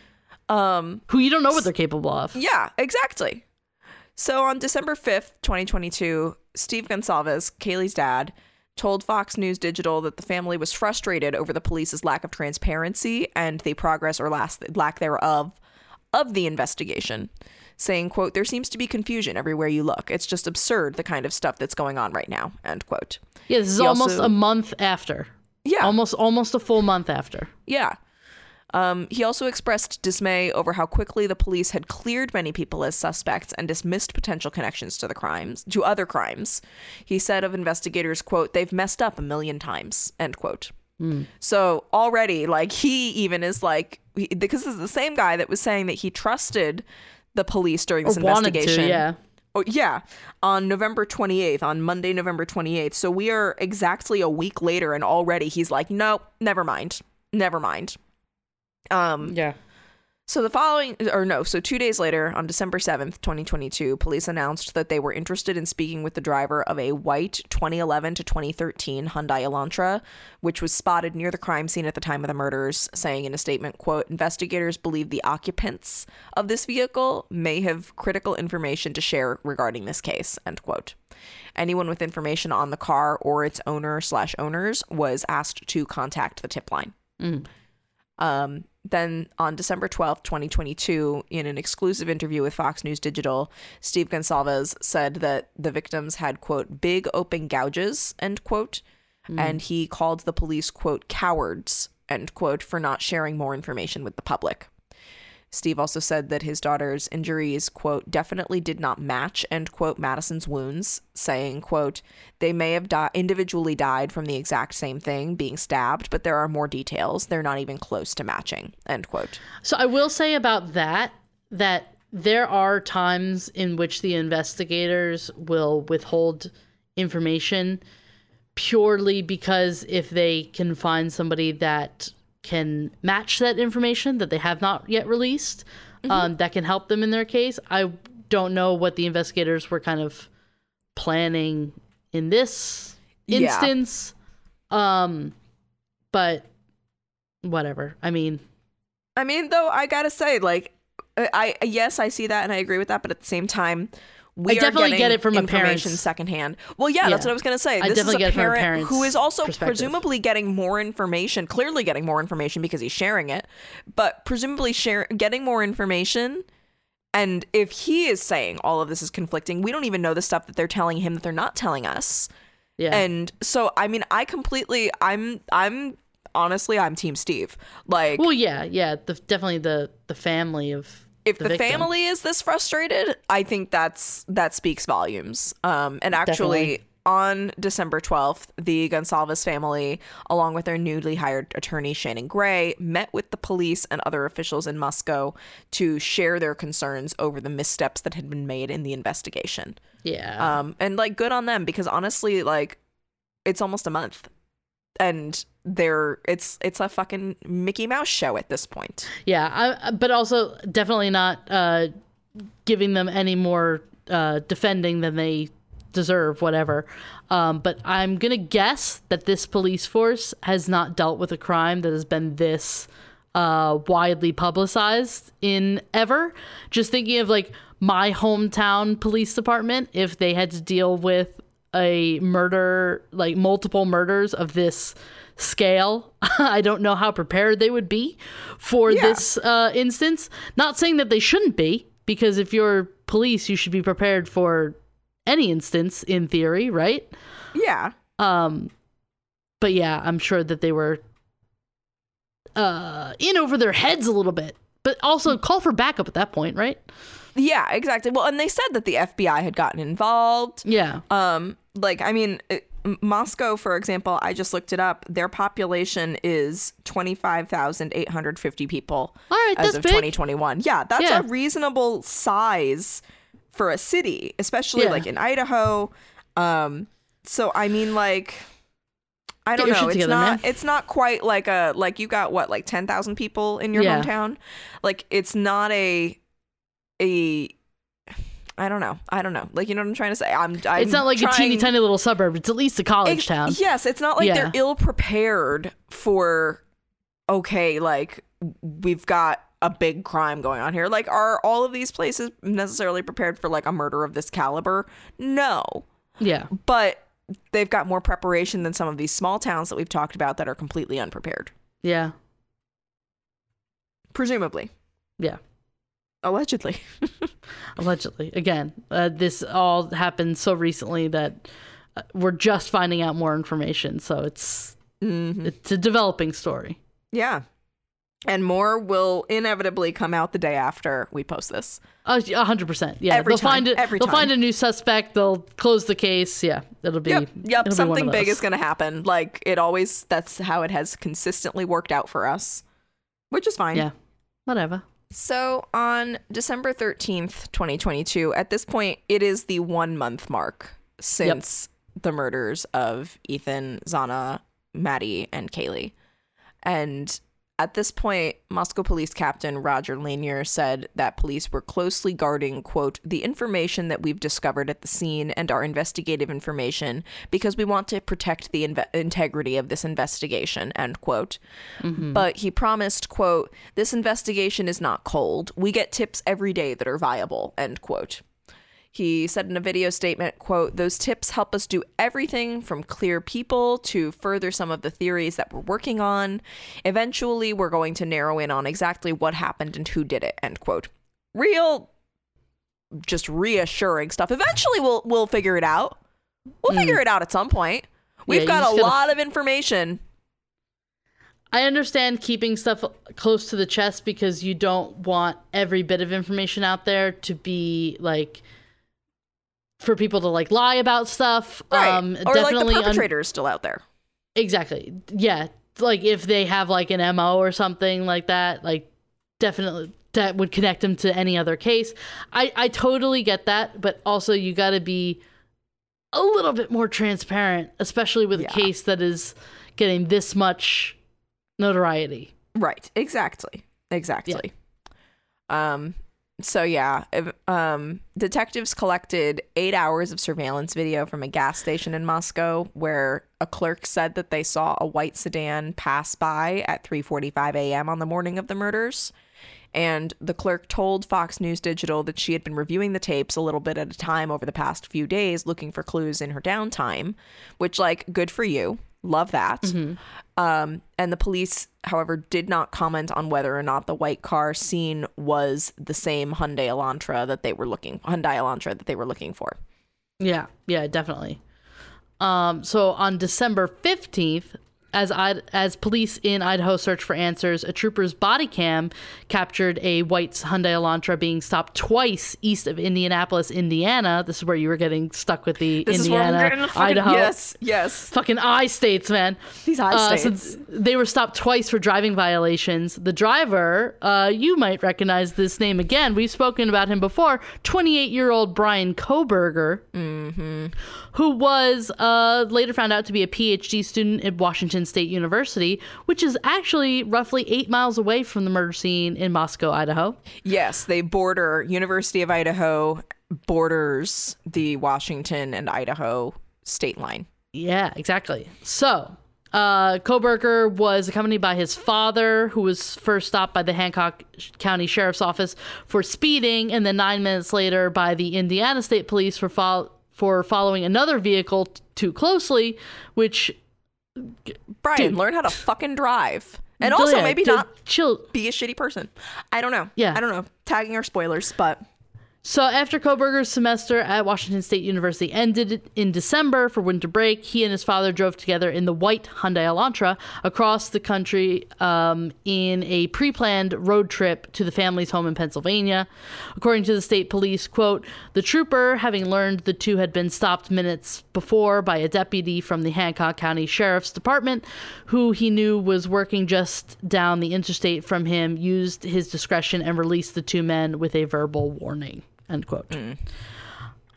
Um,
Who you don't know what they're capable of.
yeah, exactly. So on December 5th, 2022, Steve Goncalves, Kaylee's dad, told Fox News Digital that the family was frustrated over the police's lack of transparency and the progress or last, lack thereof of the investigation, saying, quote, there seems to be confusion everywhere you look. It's just absurd the kind of stuff that's going on right now, end quote.
Yeah, this is
He
almost
also-
a month after.
Yeah.
Almost almost a full month after.
Yeah. Um, he also expressed dismay over how quickly the police had cleared many people as suspects and dismissed potential connections to the crimes, to other crimes. He said of investigators, quote, they've messed up a million times, end quote. So already, like, he even is like, he, because this is the same guy that was saying that he trusted the police during this
Or
investigation.
to, yeah.
Oh, yeah. On November 28th, on Monday, November 28th. So we are exactly a week later, and already he's like, no, never mind. Never mind. Um,
Yeah.
so the following, or no, so two days later, on December 7th, 2022, police announced that they were interested in speaking with the driver of a white 2011 to 2013 Hyundai Elantra, which was spotted near the crime scene at the time of the murders, saying in a statement, quote, investigators believe the occupants of this vehicle may have critical information to share regarding this case, end quote. Anyone with information on the car or its owner slash owners was asked to contact the tip line. Um, then on December 12th, 2022, in an exclusive interview with Fox News Digital, Steve Goncalves said that the victims had, quote, big open gouges, end quote, hmm. and he called the police, quote, cowards, end quote, for not sharing more information with the public. Steve also said that his daughter's injuries, quote, definitely did not match, end quote, Madison's wounds, saying, quote, they may have di- individually died from the exact same thing, being stabbed, but there are more details. They're not even close to matching, end quote.
So I will say about that that there are times in which the investigators will withhold information purely because if they can find somebody that can match that information that they have not yet released um, that can help them in their case. I don't know what the investigators were kind of planning in this
Yeah.
instance. Um, but whatever. I mean,
I mean, though, I gotta say, like, I, I yes, I see that and I agree with that, but at the same time, we
I definitely get it from a
information
parent's-
secondhand. Well, yeah, that's what I was gonna say.
I
This
definitely
is a
get it from a
parent who is also presumably getting more information, clearly getting more information because he's sharing it, but presumably share getting more information. And if he is saying all of this is conflicting, we don't even know the stuff that they're telling him that they're not telling us.
yeah.
And so, I mean, I completely, I'm, I'm honestly, I'm Team Steve. Like,
Well, yeah, yeah, the, definitely the the family of
if the,
victim.
family is this frustrated, I think that's that speaks volumes. Um, and actually, on December 12th, the Goncalves family, along with their newly hired attorney Shannon Gray, met with the police and other officials in Moscow to share their concerns over the missteps that had been made in the investigation.
Yeah.
Um, and like, good on them because honestly, like, it's almost a month, and they're it's it's a fucking Mickey Mouse show at this point.
Yeah, I, but also definitely not uh, giving them any more uh, defending than they deserve, whatever. Um, but I'm gonna guess that this police force has not dealt with a crime that has been this uh, widely publicized in ever. Just thinking of like my hometown police department, if they had to deal with a murder, like multiple murders of this scale, I don't know how prepared they would be for
Yeah.
this uh, instance. Not saying that they shouldn't be, because if you're police, you should be prepared for any instance in theory, right?
Yeah,
Um, but yeah, I'm sure that they were uh, in over their heads a little bit. But also call for backup at that point, right?
yeah, exactly. Well, and they said that the FBI had gotten involved.
Yeah.
Um, like I mean, it, Moscow, for example, I just looked it up. Their population is twenty five thousand eight hundred fifty people
All right,
as of
big.
twenty twenty one. Yeah, that's
Yeah.
a reasonable size for a city, especially
Yeah.
like in Idaho. Um, so I mean, like. I don't know. It's
together,
not.
man.
It's not quite like a like you got what like ten thousand people in your
Yeah.
hometown. Like it's not a a. I don't know. I don't know. Like you know what I'm trying to say. I'm. I'm
it's not like a teeny tiny little suburb. It's at least a college town.
Yes, it's not like
Yeah.
they're ill prepared for okay, like we've got a big crime going on here. Like are all of these places necessarily prepared for like a murder of this caliber? No.
Yeah.
But they've got more preparation than some of these small towns that we've talked about that are completely unprepared.
Yeah.
Presumably.
Yeah.
Allegedly.
Allegedly. Again, uh, this all happened so recently that uh, we're just finding out more information. So it's
Mhm.
it's a developing story.
Yeah. And more will inevitably come out the day after we post this.
Uh, A hundred percent. Yeah.
Every
they'll
time,
find it.
every
they'll
time.
find a new suspect. They'll close the case. Yeah. It'll be.
Yep, yep.
it'll be one
Something big is going to happen. Like it always. That's how it has consistently worked out for us, which is fine.
Yeah. Whatever.
So on December thirteenth, twenty twenty two. At this point, it is the one month mark since the murders of Ethan, Xana, Maddie, and Kaylee, and. At this point, Moscow Police Captain Roger Lanier said that police were closely guarding, quote, the information that we've discovered at the scene and our investigative information because we want to protect the inve- integrity of this investigation, end quote. Mm-hmm. But he promised, quote, this investigation is not cold. We get tips every day that are viable, end quote. He said in a video statement, quote, those tips help us do everything from clear people to further some of the theories that we're working on. Eventually, we're going to narrow in on exactly what happened and who did it, end quote. Real just reassuring stuff. Eventually we'll we'll figure it out. We'll hmm. figure it out at some point. We've
you
got a lot of information.
I understand keeping stuff close to the chest because you don't want every bit of information out there to be like for people to like lie about stuff.
Right.
Um,
or like the
definitely un-
perpetrator is still out there.
exactly. Yeah. Like if they have like an MO or something like that, like definitely that would connect them to any other case. I, I totally get that, but also you got to be a little bit more transparent, especially with
Yeah.
a case that is getting this much notoriety.
Right. Exactly. Exactly. Um so yeah, um detectives collected 8 hours of surveillance video from a gas station in Moscow where a clerk said that they saw a white sedan pass by at 3:45 a.m. on the morning of the murders. And the clerk told Fox News Digital that she had been reviewing the tapes a little bit at a time over the past few days looking for clues in her downtime, which like good for you. Love that. Um, and the police, however, did not comment on whether or not the white car seen was the same Hyundai Elantra that they were looking Hyundai Elantra that they were looking for.
Yeah, yeah, definitely. Um, so on December 15th, as I, as police in Idaho search for answers, a trooper's body cam captured a white Hyundai Elantra being stopped twice east of Indianapolis, Indiana. This is where you were getting stuck with the
This is where I'm
Indiana,
fucking,
Idaho.
Yes, yes.
Fucking I states, man.
These I
Uh, so
states.
they were stopped twice for driving violations. The driver, uh, you might recognize this name again. We've spoken about him before. 28 year old Bryan Kohberger, who was uh, later found out to be a PhD student at Washington State University, which is actually roughly eight miles away from the murder scene in Moscow, Idaho.
Yes, they border University of Idaho borders the Washington and Idaho state line.
Yeah, exactly. So, uh, Kohberger was accompanied by his father, who was first stopped by the Hancock County Sheriff's Office for speeding, and then nine minutes later by the Indiana State Police for fol- for following another vehicle t- too closely, which
Bryan,
Dude.
learn how to fucking drive. And also
Yeah,
maybe not
chill.
be a shitty person. I don't know.
Yeah.
I don't know. Tagging or spoilers, but
So after Kohberger's semester at Washington State University ended in December for winter break, he and his father drove together in the white Hyundai Elantra across the country um, in a pre-planned road trip to the family's home in Pennsylvania. According to the state police, quote, the trooper, having learned the two had been stopped minutes before by a deputy from the Hancock County Sheriff's Department, who he knew was working just down the interstate from him, used his discretion and released the two men with a verbal warning. End quote. Mm.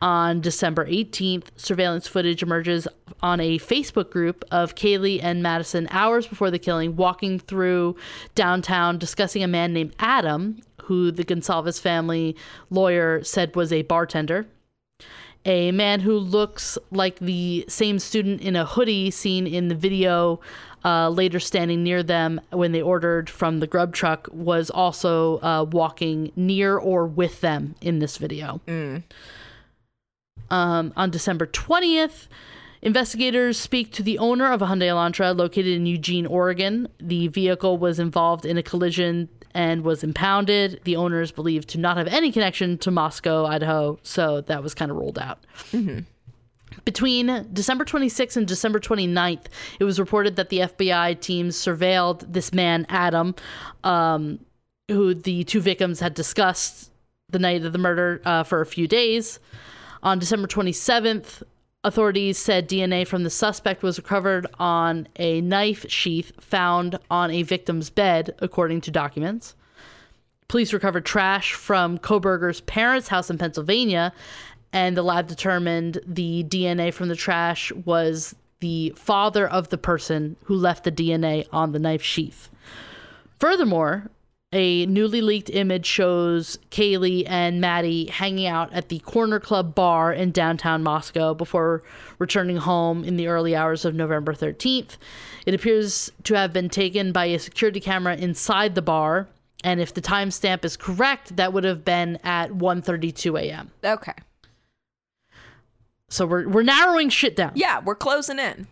On December 18th, surveillance footage emerges on a Facebook group of Kaylee and Madison hours before the killing, walking through downtown discussing a man named Adam, who the Goncalves family lawyer said was a bartender. A man who looks like the same student in a hoodie seen in the video uh, later standing near them when they ordered from the grub truck was also uh, walking near or with them in this video. Um, on December 20th, investigators speak to the owner of a Hyundai Elantra located in Eugene, Oregon. The vehicle was involved in a collision and was impounded. The owner is believed to not have any connection to Moscow, Idaho, so that was kind of ruled out. Between December 26th and December 29th, it was reported that the FBI teams surveilled this man, Adam, um, who the two victims had discussed the night of the murder uh, for a few days. On December 27th, authorities said DNA from the suspect was recovered on a knife sheath found on a victim's bed, according to documents. Police recovered trash from Kohberger's parents' house in Pennsylvania, and the lab determined the DNA from the trash was the father of the person who left the DNA on the knife sheath. Furthermore, a newly leaked image shows Kaylee and Maddie hanging out at the Corner Club bar in downtown Moscow before returning home in the early hours of November 13th. It appears to have been taken by a security camera inside the bar, and if the timestamp is correct, that would have been at 1:32 a.m.
okay.
So we're we're narrowing shit down.
Yeah, we're closing in.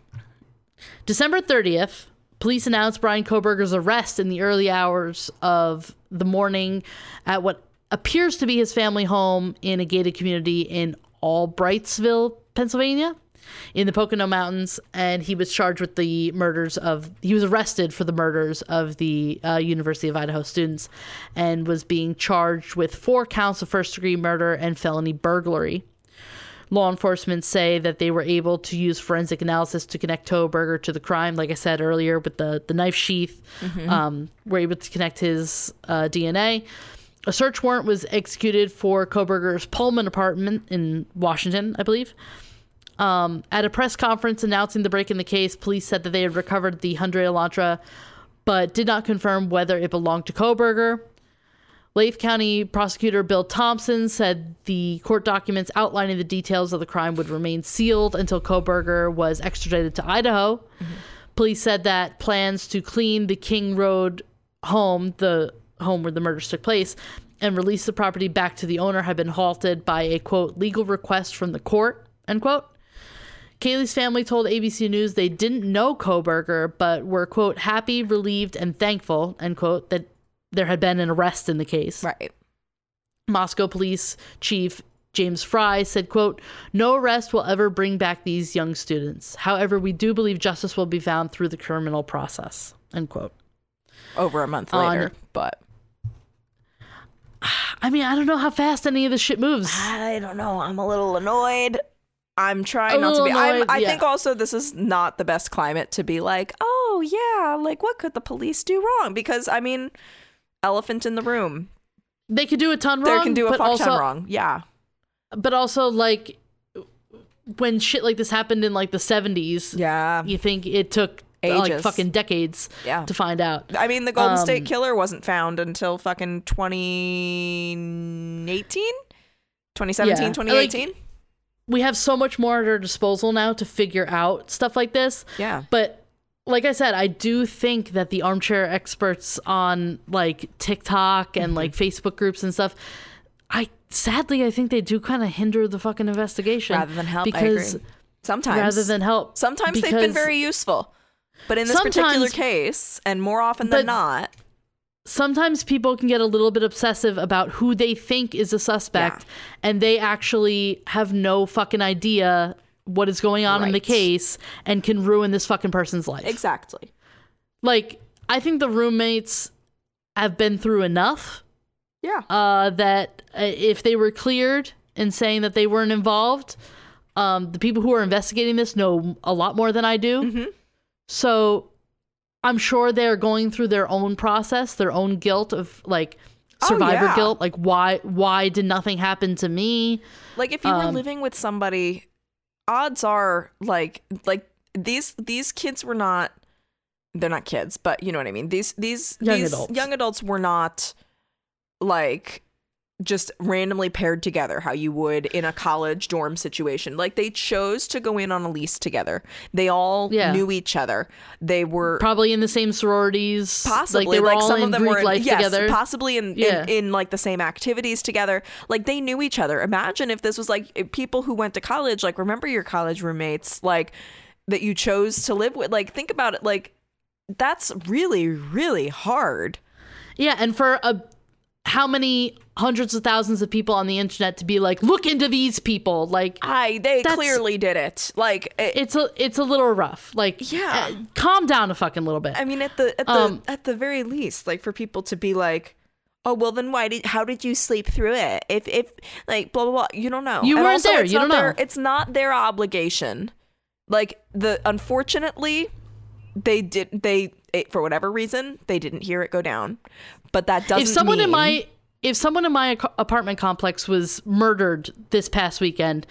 December 30th, police announced Bryan Kohberger's arrest in the early hours of the morning at what appears to be his family home in a gated community in Albrightsville, Pennsylvania, in the Pocono Mountains. And he was charged with the murders of, he was arrested for the murders of the uh, University of Idaho students and was being charged with four counts of first degree murder and felony burglary. Law enforcement say that they were able to use forensic analysis to connect Kohberger to the crime. Like I said earlier, with the, the knife sheath, um, were able to connect his uh, DNA. A search warrant was executed for Kohberger's Pullman apartment in Washington, I believe. Um, at a press conference announcing the break in the case, police said that they had recovered the Hyundai Elantra, but did not confirm whether it belonged to Kohberger. Latah County prosecutor Bill Thompson said the court documents outlining the details of the crime would remain sealed until Kohberger was extradited to Idaho. Police said that plans to clean the King Road home, the home where the murders took place, and release the property back to the owner had been halted by a quote legal request from the court, end quote. Kaylee's family told ABC News they didn't know Kohberger, but were, quote, happy, relieved, and thankful, end quote, that there had been an arrest in the case.
Right.
Moscow Police Chief James Fry said, quote, No arrest will ever bring back these young students. However, we do believe justice will be found through the criminal process. End quote.
Over a month
On-
later, but
I mean, I don't know how fast any of this shit moves.
I don't know. I'm a little annoyed. I'm
A
trying not to be.
Annoyed,
I
yeah.
think also this is not the best climate to be like, oh yeah, like what could the police do wrong? Because I mean, elephant in the room.
They could do a ton wrong.
They can do a fuck
also,
ton wrong. Yeah.
but also like when shit like this happened in like the 70s,
Yeah.
you think it took like
Ages.
fucking decades
Yeah.
to find out.
I mean, the Golden
Um,
State Killer wasn't found until fucking 2018? 2017,
Yeah.
2018?
We have so much more at our disposal now to figure out stuff like this.
yeah.
But like I said, I do think that the armchair experts on like TikTok and like
Mm-hmm.
Facebook groups and stuff, I sadly I think they do kind of hinder the fucking investigation
Rather than help,
because
I agree. Sometimes.
rather than help.
Sometimes they've been very useful. But in this particular case, and more often than not,
sometimes people can get a little bit obsessive about who they think is a suspect and they actually have no fucking idea what is going on in the case and can ruin this fucking person's life.
exactly.
Like I think the roommates have been through enough
Yeah.
uh, that uh, if they were cleared and saying that they weren't involved, um, the people who are investigating this know a lot more than I do.
Mhm.
So I'm sure they're going through their own process, their own guilt of like
Oh,
survivor
yeah.
guilt. Like why why did nothing happen to me?
Like if you were
Um,
living with somebody, odds are like like these these kids were not they're not kids, but you know what I mean. These these
Young
these
adults.
young adults were not like just randomly paired together how you would in a college dorm situation. Like they chose to go in on a lease together. They all
Yeah.
knew each other. They were
Probably in the same sororities.
possibly
like they were all
some
in
of them
Greek
were in,
life
yes,
together.
possibly in,
Yeah.
in in like the same activities together like they knew each other imagine if this was like people who went to college like remember your college roommates like that you chose to live with like think about it like that's really really hard
Yeah, and for a how many hundreds of thousands of people on the internet to be like, look into these people, like
i they clearly did it like it,
it's a it's a little rough. Like,
Yeah.
uh, calm down a fucking little bit.
i mean at the at the
Um,
at the very least like for people to be like Oh well, then why did? How did you sleep through it? If if like blah blah blah, you don't know.
You
And
weren't
also,
there, you don't
their-
know.
It's not their obligation. Like the unfortunately, they did they it, for whatever reason they didn't hear it go down. But that doesn't.
if someone in my if someone in my apartment complex was murdered this past weekend,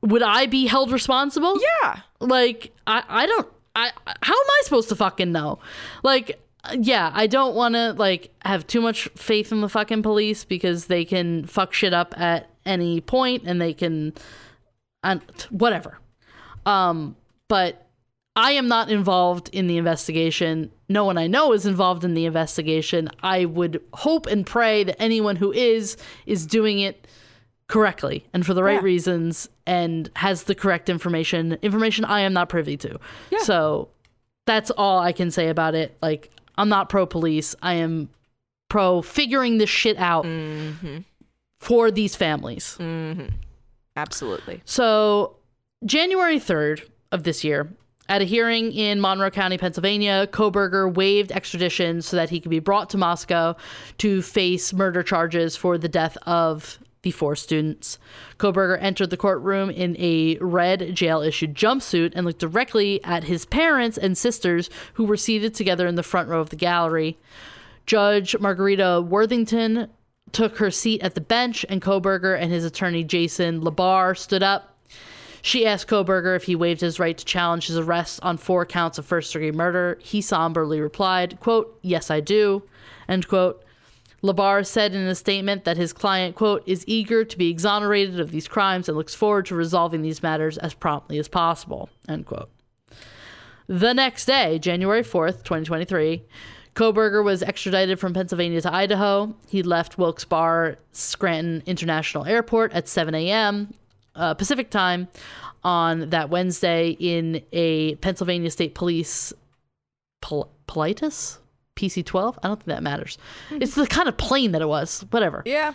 would I be held responsible?
yeah
Like I I don't I how am I supposed to fucking know? Like yeah, I don't want to like have too much faith in the fucking police because they can fuck shit up at any point and they can and whatever. Um but I am not involved in the investigation. No one I know is involved in the investigation. I would hope and pray that anyone who is is doing it correctly and for the right
Yeah.
reasons and has the correct information information I am not privy to.
Yeah.
So that's all I can say about it. Like I'm not pro police. I am pro figuring this shit out
Mm-hmm.
for these families.
absolutely
So, January 3rd of this year, at a hearing in Monroe County, Pennsylvania, Kohberger waived extradition so that he could be brought to Moscow to face murder charges for the death of the four students. Kohberger entered the courtroom in a red jail issued jumpsuit and looked directly at his parents and sisters who were seated together in the front row of the gallery. Judge Margarita Worthington took her seat at the bench, and Kohberger and his attorney Jason Labar stood up. She asked Kohberger if he waived his right to challenge his arrest on four counts of first degree murder. He somberly replied, quote, Yes, I do. End quote. Labar said in a statement that his client, quote, is eager to be exonerated of these crimes and looks forward to resolving these matters as promptly as possible, end quote. The next day, January 4th, 2023, Kohberger was extradited from Pennsylvania to Idaho. He left Wilkes Barre Scranton International Airport at 7 a.m. Uh, Pacific time on that Wednesday in a Pennsylvania State Police Pol- Pilatus PC 12. I don't think that matters. It's the kind of plane that it was. Whatever.
yeah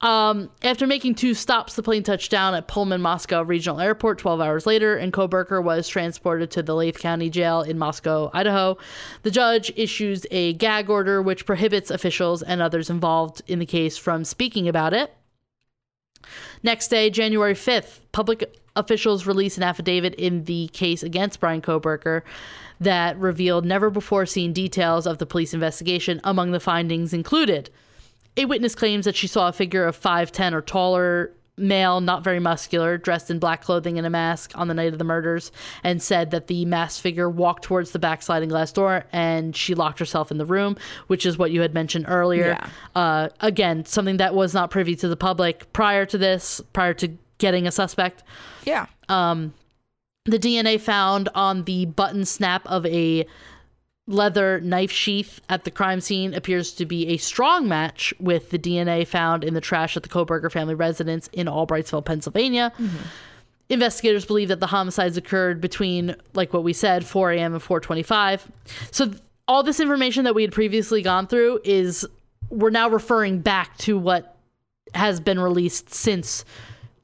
Um, after making two stops, the plane touched down at Pullman Moscow Regional Airport 12 hours later, and Kohberger was transported to the Latah County Jail in Moscow, Idaho. The judge issues a gag order which prohibits officials and others involved in the case from speaking about it. Next day, January 5th, public officials released an affidavit in the case against Bryan Kohberger that revealed never before seen details of the police investigation. Among the findings included a witness claims that she saw a figure of 5'10 or taller male, not very muscular, dressed in black clothing and a mask on the night of the murders, and said that the masked figure walked towards the back sliding glass door and she locked herself in the room, which is what you had mentioned earlier.
Yeah.
Uh, again, something that was not privy to the public prior to this, prior to getting a suspect.
Yeah.
The DNA found on the button snap of a leather knife sheath at the crime scene appears to be a strong match with the DNA found in the trash at the Kohberger family residence in Albrightsville, Pennsylvania. Mm-hmm. Investigators believe that the homicides occurred between, like what we said, 4 a.m. and 4:25. So th- all this information that we had previously gone through is we're now referring back to what has been released since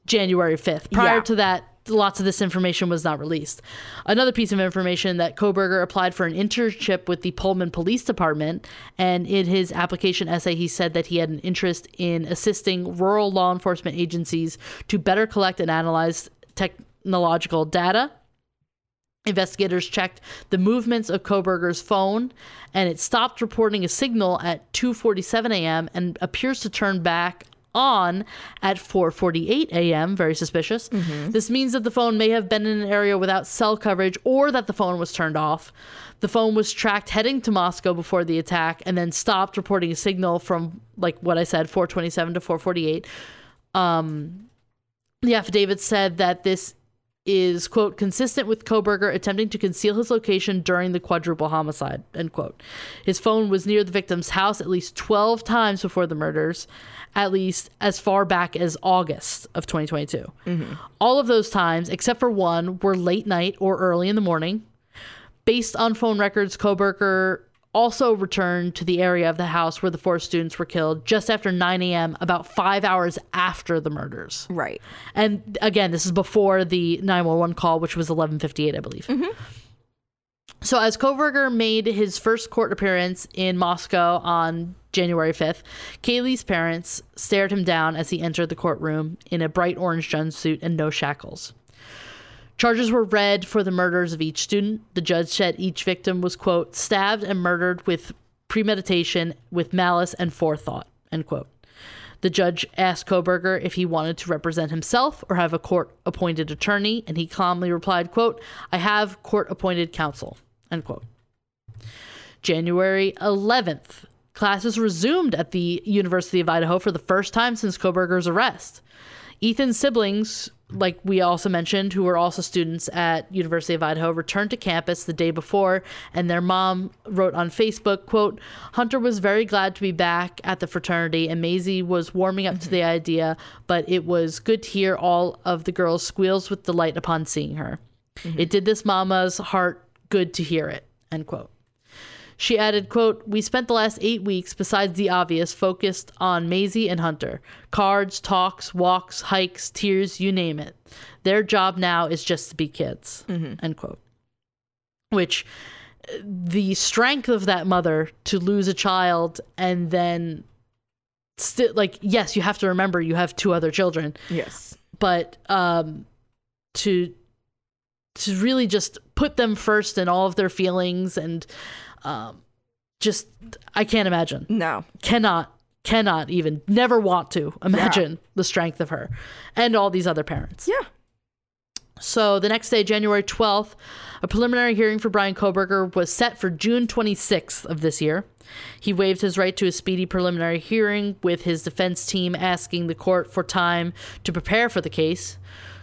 January 5th. Prior
Yeah.
to that, lots of this information was not released. Another piece of information that Kohberger applied for an internship with the Pullman Police Department, and in his application essay, he said that he had an interest in assisting rural law enforcement agencies to better collect and analyze technological data. Investigators checked the movements of Kohberger's phone, and it stopped reporting a signal at 2:47 a.m. and appears to turn back on at 4:48 a.m. Very suspicious. Mm-hmm. This means that the phone may have been in an area without cell coverage, or that the phone was turned off. The phone was tracked heading to Moscow before the attack, and then stopped reporting a signal from like what I said, 4:27 to 4:48. Um, the affidavit said that this is quote consistent with Kohberger attempting to conceal his location during the quadruple homicide end quote. His phone was near the victim's house at least 12 times before the murders, at least as far back as August of 2022. Mm-hmm. All of those times except for one were late night or early in the morning. Based on phone records, Kohberger also returned to the area of the house where the four students were killed just after 9 a.m., about five hours after the murders.
Right.
And again, this is before the 911 call, which was 11:58, I believe. Mm-hmm. So as Kohberger made his first court appearance in Moscow on January 5th, Kaylee's parents stared him down as he entered the courtroom in a bright orange jumpsuit and no shackles. Charges were read for the murders of each student. The judge said each victim was, quote, stabbed and murdered with premeditation, with malice and forethought, end quote. The judge asked Kohberger if he wanted to represent himself or have a court appointed attorney, and he calmly replied, quote, I have court appointed counsel, end quote. January 11th, classes resumed at the University of Idaho for the first time since Kohberger's arrest. Ethan's siblings, like we also mentioned, who were also students at University of Idaho, returned to campus the day before, and their mom wrote on Facebook, quote, Hunter was very glad to be back at the fraternity, and Maisie was warming up to the mm-hmm. idea, but it was good to hear all of the girls' squeals with delight upon seeing her. It mm-hmm. did this mama's heart good to hear it, end quote. She added, quote, We spent the last eight weeks, besides the obvious, focused on Maisie and Hunter. Cards, talks, walks, hikes, tears, you name it. Their job now is just to be kids. End quote. Which the strength of that mother to lose a child and then still like yes, you have to remember you have two other children
Yes.
but um to to really just put them first in all of their feelings and um just I can't imagine.
No.
Cannot cannot even never want to imagine the strength of her and all these other parents.
Yeah.
So the next day, January 12th, a preliminary hearing for Bryan Kohberger was set for June 26th of this year. He waived his right to a speedy preliminary hearing, with his defense team asking the court for time to prepare for the case.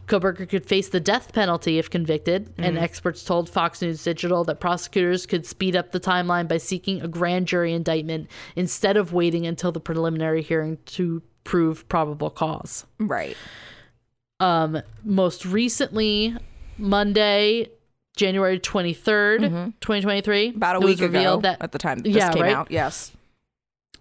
Kohberger could face the death penalty if convicted, and experts told Fox News Digital that prosecutors could speed up the timeline by seeking a grand jury indictment instead of waiting until the preliminary hearing to prove probable cause
Right.
um most recently monday january 23rd 2023
Mm-hmm. About a week ago
revealed that
at the time this
Yeah,
came
right?
out. Yes.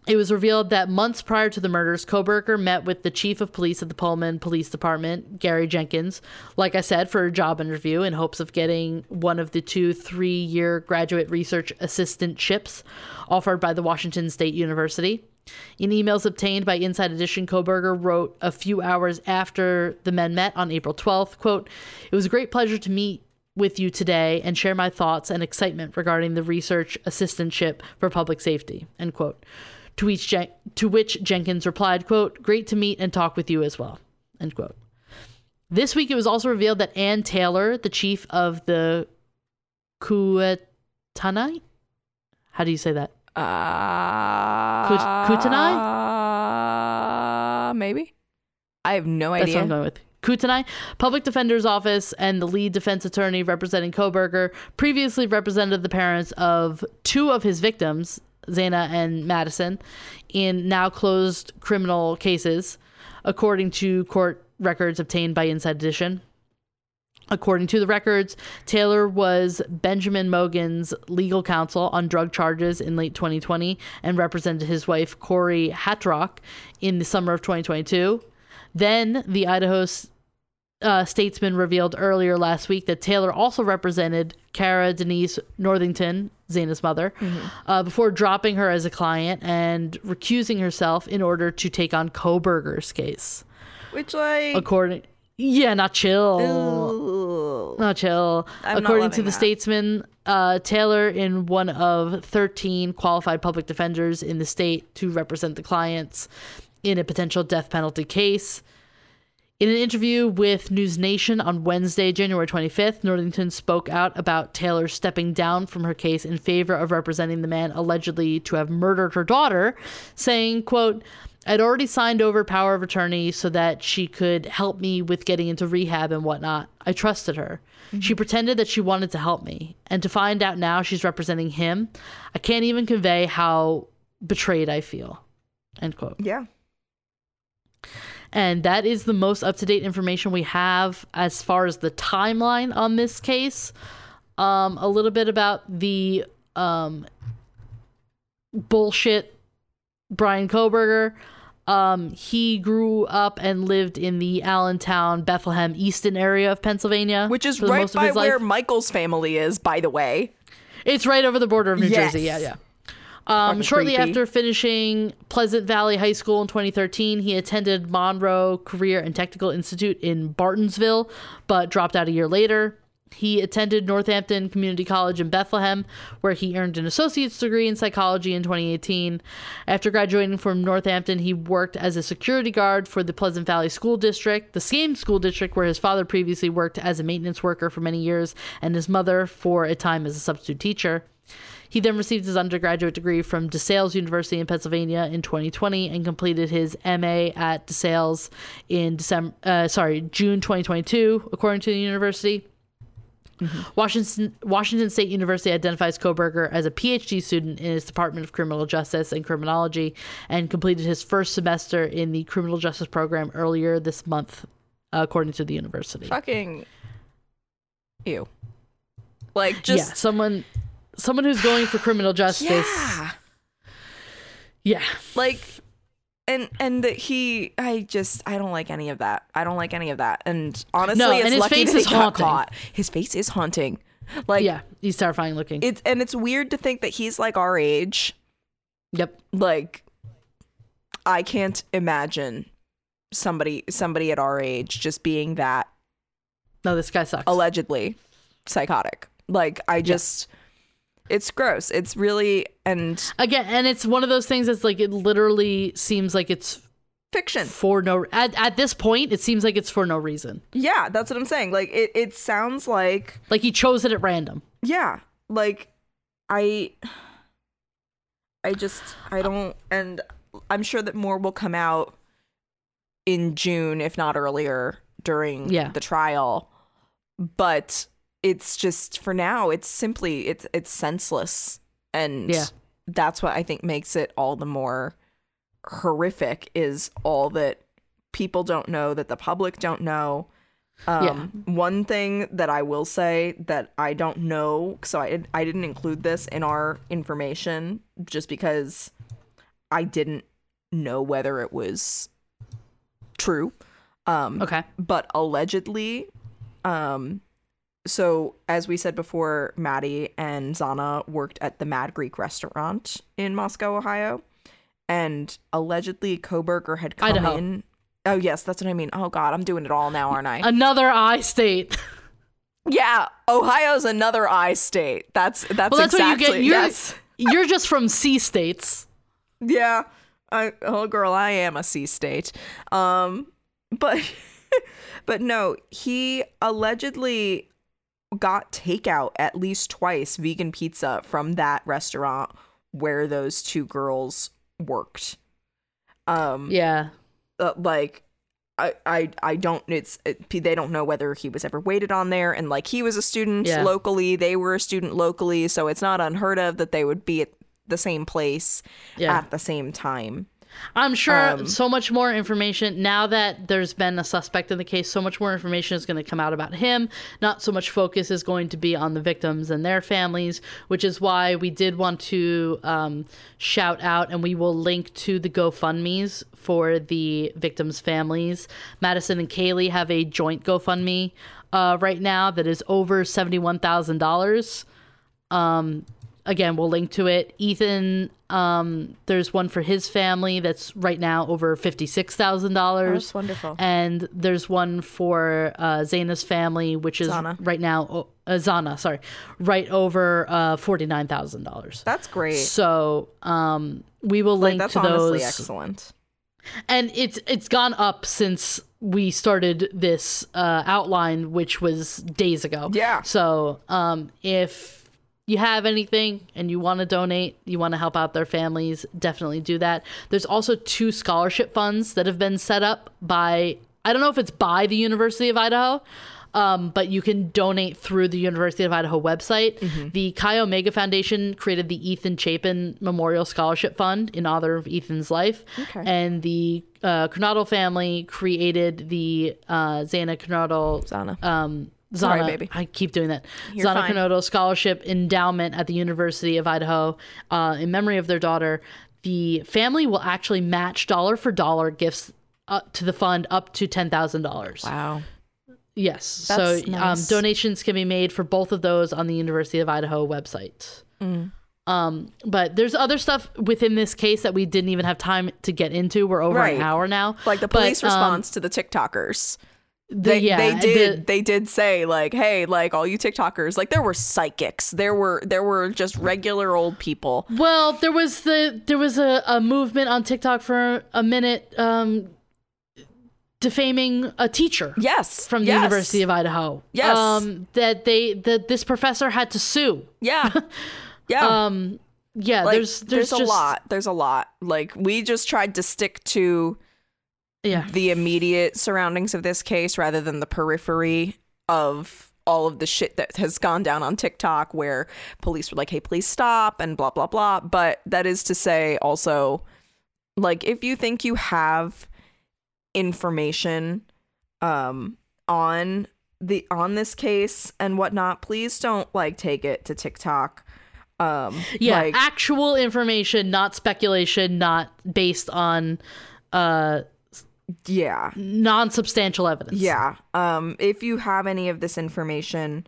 It was revealed that months prior to the murders, Kohberger met with the chief of police at the Pullman Police Department, Gary Jenkins, like I said, for a job interview in hopes of getting one of the two three year graduate research assistantships offered by the Washington State University. In emails obtained by Inside Edition, Kohberger wrote a few hours after the men met on April 12th, quote, It was a great pleasure to meet with you today and share my thoughts and excitement regarding the research assistantship for public safety, end quote. To which, Jen- to which Jenkins replied, quote, Great to meet and talk with you as well, end quote. This week, it was also revealed that Ann Taylor, the chief of the Kuatanai, how do you say that?
Uh,
Kut-
Uh, maybe. I have no
That's what
idea.
I'm going with. Kutanai, public defender's office, and the lead defense attorney representing Kohberger previously represented the parents of two of his victims, Xana and Madison, in now closed criminal cases, according to court records obtained by Inside Edition. According to the records, Taylor was Benjamin Mogen's legal counsel on drug charges in late 2020 and represented his wife, Corey Hatrock, in the summer of 2022. Then the Idaho uh, statesman revealed earlier last week that Taylor also represented Cara Denise Northington, Xana's mother, uh, before dropping her as a client and recusing herself in order to take on Kohberger's case.
Which, like,
According, yeah, not chill. Not chill.
I'm not
According to the
that.
statesman, uh, Taylor, in one of 13 qualified public defenders in the state to represent the clients in a potential death penalty case. In an interview with News Nation on Wednesday, January 25th, Northington spoke out about Taylor stepping down from her case in favor of representing the man allegedly to have murdered her daughter, saying, quote, I'd already signed over power of attorney so that she could help me with getting into rehab and whatnot. I trusted her. Mm-hmm. She pretended that she wanted to help me. And to find out now she's representing him, I can't even convey how betrayed I feel. End quote.
Yeah.
And that is the most up to date information we have as far as the timeline on this case. Um, a little bit about the um, bullshit Bryan Kohberger. Um, he grew up and lived in the Allentown, Bethlehem, Easton area of Pennsylvania,
Which is right by where
life.
Michael's family is, by the way.
It's right over the border of New
Yes.
Jersey. Yeah, yeah. Um, shortly
creepy.
after finishing Pleasant Valley High School in 2013, he attended Monroe Career and Technical Institute in Bartonsville, but dropped out a year later. He attended Northampton Community College in Bethlehem, where he earned an associate's degree in psychology in 2018. After graduating from Northampton, he worked as a security guard for the Pleasant Valley School District, the same school district where his father previously worked as a maintenance worker for many years, and his mother for a time as a substitute teacher. He then received his undergraduate degree from DeSales University in Pennsylvania in 2020 and completed his MA at DeSales in December, uh, sorry, June 2022, according to the university. Washington Washington State University identifies Kohberger as a PhD student in its Department of Criminal Justice and Criminology and completed his first semester in the criminal justice program earlier this month, according to the university.
Fucking. Ew. Like,
yeah,
just.
someone someone who's going for criminal justice.
Yeah.
yeah.
Like, and and that he, I just, I don't like any of that. I don't like any of that. And honestly,
No,
it's
and his
lucky
face is haunting.
caught. His face is haunting. Like,
yeah, he's terrifying looking.
it's and it's weird to think that he's like our age.
yep.
Like, I can't imagine somebody somebody at our age just being that
No, this guy sucks.
allegedly psychotic. Like, I just, it's gross. It's really and
Again, and it's one of those things that's like it literally seems like it's
fiction.
for no at, at this point it seems like it's for no reason.
Yeah, that's what I'm saying. Like, it it sounds like
Like he chose it at random.
yeah like i i just i don't and i'm sure that more will come out in june if not earlier during
Yeah.
the trial but it's just for now it's simply it's it's senseless and
Yeah.
that's what i think makes it all the more horrific is all that people don't know that the public don't know um, One thing that I will say that I don't know, so I I didn't include this in our information just because I didn't know whether it was true. Um,
Okay.
but allegedly, um, so as we said before, Maddie and Xana worked at the Mad Greek restaurant in Moscow, Ohio, and allegedly Kohberger had come
Idaho.
in. Oh yes, that's what I mean. Oh god, I'm doing it all now, aren't I?
Another I state.
yeah, Ohio's another I state. That's that's
Well, that's
exactly
what you get. You're,
yes.
you're just from C states.
Yeah. I oh girl, I am a C state. Um but but no, he allegedly got takeout at least twice vegan pizza from that restaurant where those two girls worked. Um
Yeah.
uh, like I, I I don't it's it, they don't know whether he was ever waited on there and like he was a student
Yeah.
locally they were a student locally so it's not unheard of that they would be at the same place
Yeah.
at the same time
I'm sure
Um,
so much more information now that there's been a suspect in the case. So much more information is going to come out about him. Not so much focus is going to be on the victims and their families, which is why we did want to um, shout out and we will link to the GoFundmes for the victims' families. Madison and Kaylee have a joint GoFundMe uh, right now that is over seventy-one thousand dollars um again we'll link to it. Ethan um there's one for his family that's right now over $56000 That's
wonderful.
And there's one for uh Xana's family which is
Xana.
right now oh, uh, Xana sorry right over uh $49000
that's great.
So um we will
like
link
that's
to
honestly
those
excellent.
And it's it's gone up since we started this uh, outline, which was days ago.
Yeah.
So um, if you have anything and you want to donate, you want to help out their families, definitely do that. There's also two scholarship funds that have been set up by I don't know if it's by the University of Idaho. Um, but you can donate through the University of Idaho website. The Chi Omega Foundation created the Ethan Chapin Memorial Scholarship Fund in honor of Ethan's life.
Okay.
And the uh, family created the uh, Xana Kernodle
Xana.
um, Xana,
Sorry, baby.
I keep doing that.
You're
Xana
fine.
Kernodle Scholarship Endowment at the University of Idaho uh, in memory of their daughter. The family will actually match dollar for dollar gifts uh, to the fund up to ten thousand dollars.
wow
Yes.
That's
so um, donations can be made for both of those on the University of Idaho website.
Mm.
Um, but there's other stuff within this case that we didn't even have time to get into. We're over
Right.
an hour now.
like the
But,
police
um,
response to the tiktokers they,
yeah,
they did
the-
they did say like hey like all you tiktokers like there were psychics there were there were just regular old people
well, there was the there was a, a movement on TikTok for a minute um, defaming a teacher.
yes
From the
yes.
University of Idaho,
Yes.
um, that they that this professor had to sue.
yeah yeah
Um, yeah,
like,
there's there's,
a
just,
lot there's a lot like we just tried to stick to
Yeah,
the immediate surroundings of this case rather than the periphery of all of the shit that has gone down on TikTok where police were like, hey, please stop and blah, blah, blah. But that is to say, also, like, if you think you have information um, on the on this case and whatnot, please don't like take it to TikTok. Um,
yeah,
like,
actual information, not speculation, not based on uh
yeah.
non-substantial evidence.
Yeah. Um, if you have any of this information,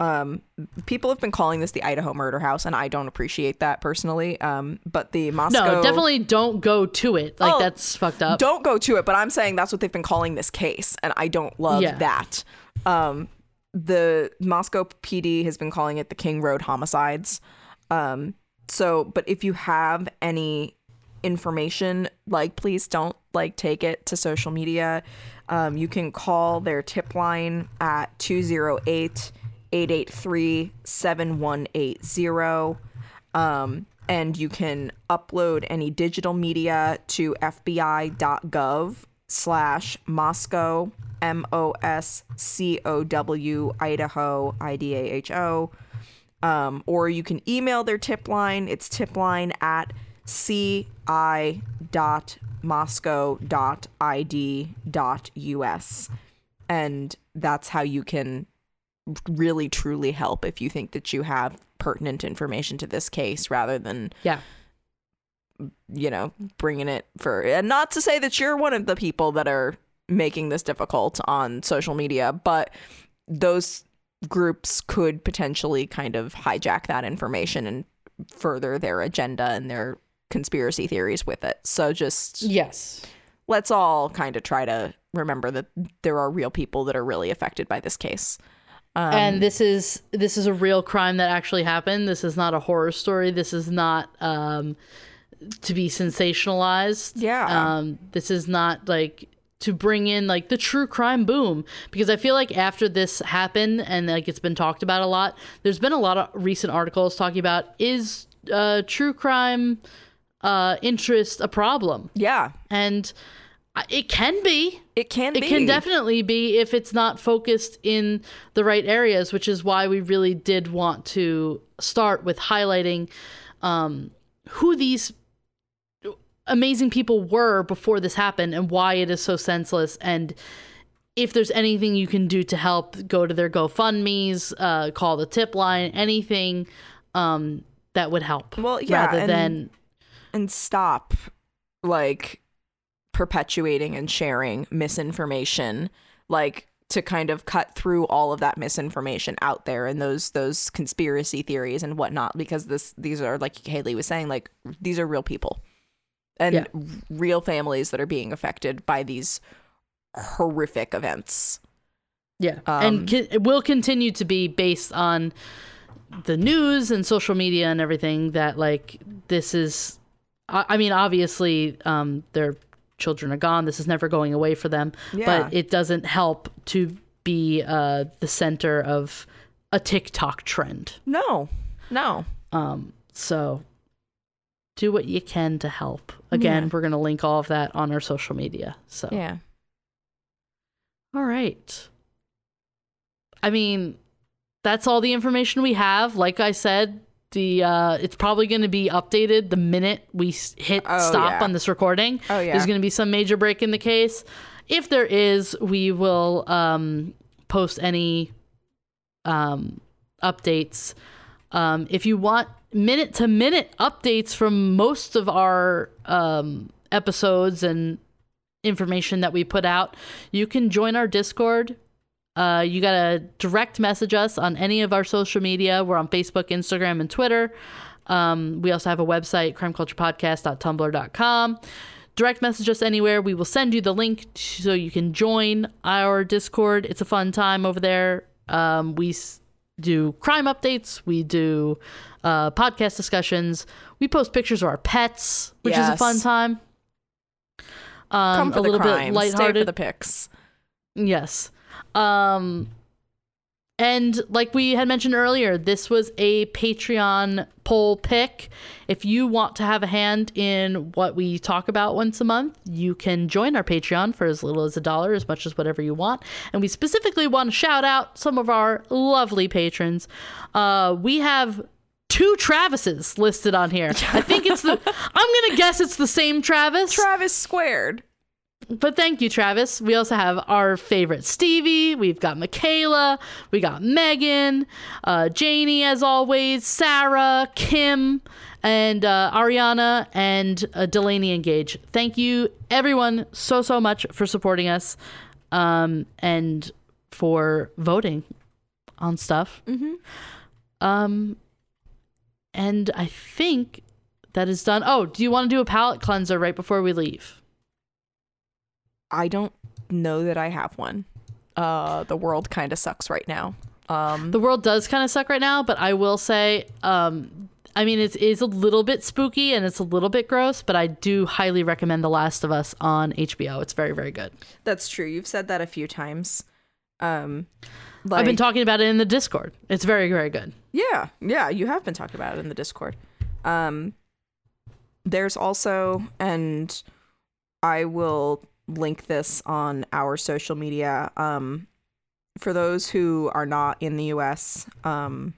um, people have been calling this the Idaho murder house, and I don't appreciate that personally. Um, but the Moscow
No, definitely don't go to it. Like
Oh,
that's fucked up.
don't go to it. But I'm saying that's what they've been calling this case, and I don't love
Yeah.
that. Um, the Moscow PD has been calling it the King Road homicides. Um, so, but if you have any information, like please don't like take it to social media. Um, you can call their tip line at 208 883 7180. Um, and you can upload any digital media to fbi.gov slash Moscow, M O S C O W, Idaho, I D A H O. Um, or you can email their tip line. It's tipline at ci.moscow.id.us. And that's how you can really truly help if you think that you have pertinent information to this case rather than
yeah.
you know, bringing it for and not to say that you're one of the people that are making this difficult on social media, but those groups could potentially kind of hijack that information and further their agenda and their conspiracy theories with it. So just
Yes.
let's all kind of try to remember that there are real people that are really affected by this case. Um,
and this is this is a real crime that actually happened. This is not a horror story. This is not um, to be sensationalized.
Yeah.
Um, this is not like to bring in like the true crime boom because I feel like after this happened and like it's been talked about a lot. There's been a lot of recent articles talking about is uh, true crime uh, interest a problem,
yeah,
and it can be.
it can
It
be.
It can definitely be if it's not focused in the right areas, which is why we really did want to start with highlighting um, who these amazing people were before this happened and why it is so senseless. And if there's anything you can do to help, go to their GoFundMe's, uh, call the tip line, anything um, that would help.
Well, yeah,
rather
and-
than
and stop like perpetuating and sharing misinformation like to kind of cut through all of that misinformation out there and those those conspiracy theories and whatnot because this these are like Haley was saying like these are real people and
Yeah.
real families that are being affected by these horrific events
Yeah,
Um,
and it will continue to be based on the news and social media and everything. That like this is, I, I mean, obviously, um, their children are gone. This is never going away for them.
Yeah.
But it doesn't help to be uh, the center of a TikTok trend.
no no
Um, so do what you can to help. Again,
Yeah.
we're gonna link all of that on our social media. So
yeah
All right. I mean, that's all the information we have. Like I said, the uh, it's probably going to be updated the minute we hit
Oh,
stop
yeah.
on this recording.
Oh, yeah.
There's going to be some major break in the case. If there is, we will um, post any um, updates. Um, if you want minute to minute updates from most of our um, episodes and information that we put out, you can join our Discord. Uh, you gotta direct message us on any of our social media. We're on Facebook, Instagram, and Twitter. Um, we also have a website, crimeculturepodcast.tumblr.com. Direct message us anywhere. We will send you the link so you can join our Discord. It's a fun time over there. Um, we s- do crime updates. We do uh, podcast discussions. We post pictures of our pets, which is a fun time. Um,
come for
a little
crime
bit
stay
lighthearted.
for the pics
Yes. Um and like we had mentioned earlier, this was a Patreon poll pick. If you want to have a hand in what we talk about once a month, you can join our Patreon for as little as a dollar, as much as whatever you want. And we specifically want to shout out some of our lovely patrons. Uh, we have two Travises listed on here. I think it's the, I'm going to guess it's the same Travis.
travis squared
But thank you, Travis. We also have our favorite Stevie. We've got Michaela. We got Megan, uh, Janie, as always, Sarah, Kim, and uh, Ariana, and uh, Delaney and Gage. Thank you, everyone, so, so much for supporting us um, and for voting on stuff.
Mhm.
Um, and I think that is done. Oh, do you want to do a palate cleanser right before we leave?
I don't know that I have one. Uh, the world kind of sucks right now. Um,
The world does kind of suck right now, but I will say, um, I mean, it is a little bit spooky and it's a little bit gross, but I do highly recommend The Last of Us on HBO. It's very, very good.
that's true. You've said that a few times. Um,
I've been talking about it in the Discord. It's very, very good.
Yeah, yeah, you have been talking about it in the Discord. Um, there's also, and I will link this on our social media. Um, for those who are not in the U.S., um,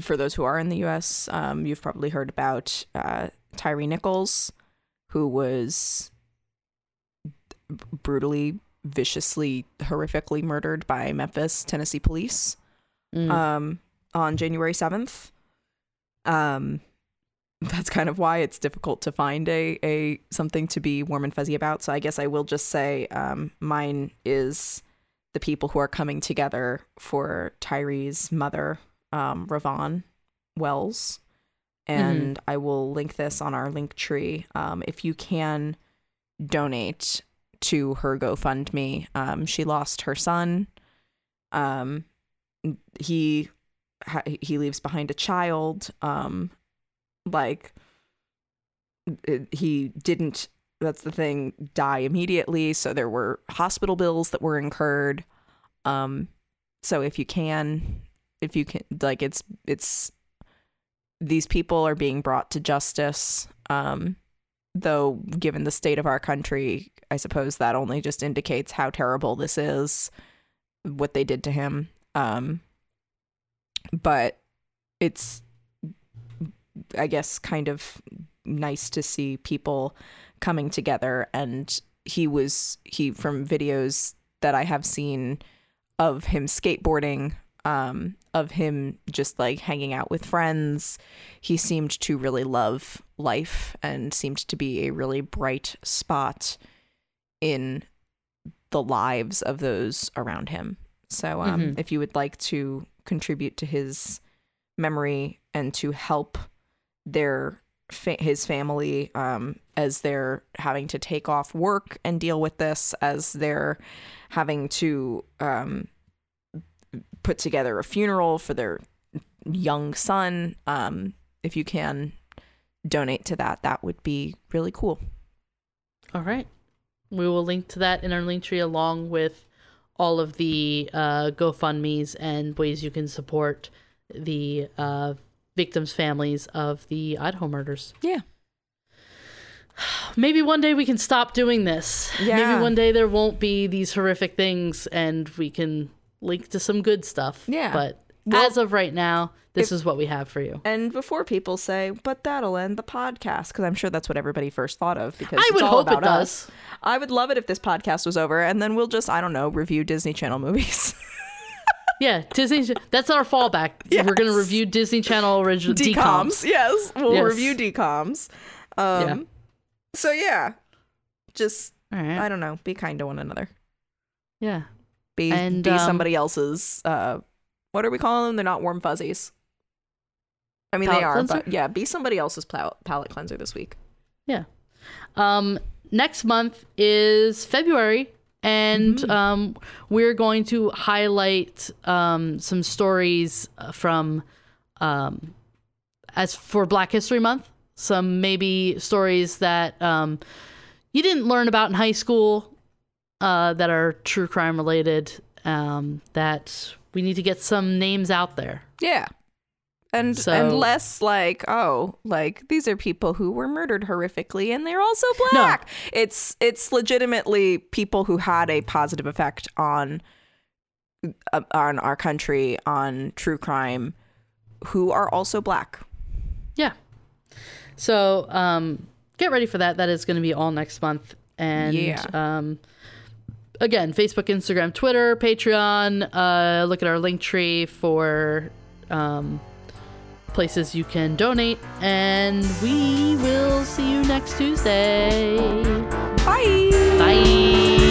for those who are in the U.S., um, you've probably heard about uh, Tyre Nichols, who was brutally, viciously, horrifically murdered by Memphis, Tennessee police
Mm.
um, on January 7th. Um, that's kind of why it's difficult to find a, a something to be warm and fuzzy about. So I guess I will just say um, mine is the people who are coming together for Tyre's mother, um, RowVaughn Wells. And I will link this on our link tree. Um, if you can donate to her GoFundMe, um, she lost her son. Um, he he leaves behind a child. Um, like it, he didn't that's the thing die immediately. So there were hospital bills that were incurred. Um so if you can if you can like it's it's these people are being brought to justice. Um though given the state of our country i suppose that only just indicates how terrible this is what they did to him. Um but it's I guess kind of nice to see people coming together and he was he from videos that I have seen of him skateboarding um of him just like hanging out with friends he seemed to really love life and seemed to be a really bright spot in the lives of those around him so um
Mhm.
if you would like to contribute to his memory and to help their fa- his family um as they're having to take off work and deal with this as they're having to um put together a funeral for their young son um if you can donate to that that would be really cool
All right. We will link to that in our link tree along with all of the uh, GoFundMe's and ways you can support the uh, victims' families of the Idaho murders.
yeah
Maybe one day we can stop doing this.
Yeah.
Maybe one day there won't be these horrific things and we can link to some good stuff.
Yeah.
But
Well,
as of right now, this
if-
is what we have for you.
and before people say but that'll end the podcast because i'm sure that's what everybody first thought of because
I
it's
would
all
hope it
about us
does.
I would love it if this podcast was over and then we'll just, I don't know, review Disney Channel movies.
Yeah, Disney. That's our fallback. We're gonna review Disney Channel original
DComs.
DComs.
Yes. We'll
Yes.
review DComs. Um,
Yeah.
So, yeah. Just,
All right.
I don't know, be kind to one another.
yeah.
Be,
And,
be
um,
somebody else's, uh, what are we calling them? They're not warm fuzzies. I mean, they are,
cleanser?
but yeah, be somebody else's pal- palate cleanser this week. Yeah.
Um, next month is February, and
Mm-hmm.
um, we're going to highlight um, some stories uh, from um, as for Black History Month. Some maybe stories that um, you didn't learn about in high school uh, that are true crime related. Um, that we need to get some names out there.
Yeah. And
So-
and less like, oh, like these are people who were murdered horrifically and they're also black No. It's it's legitimately people who had a positive effect on uh, on our country, on true crime who are also black.
Yeah. So um, get ready for that. That is going to be all next month. And
Yeah.
um, again, Facebook, Instagram, Twitter, Patreon. Uh, look at our link tree for um, places you can donate. And we will see you next Tuesday. Bye. Bye.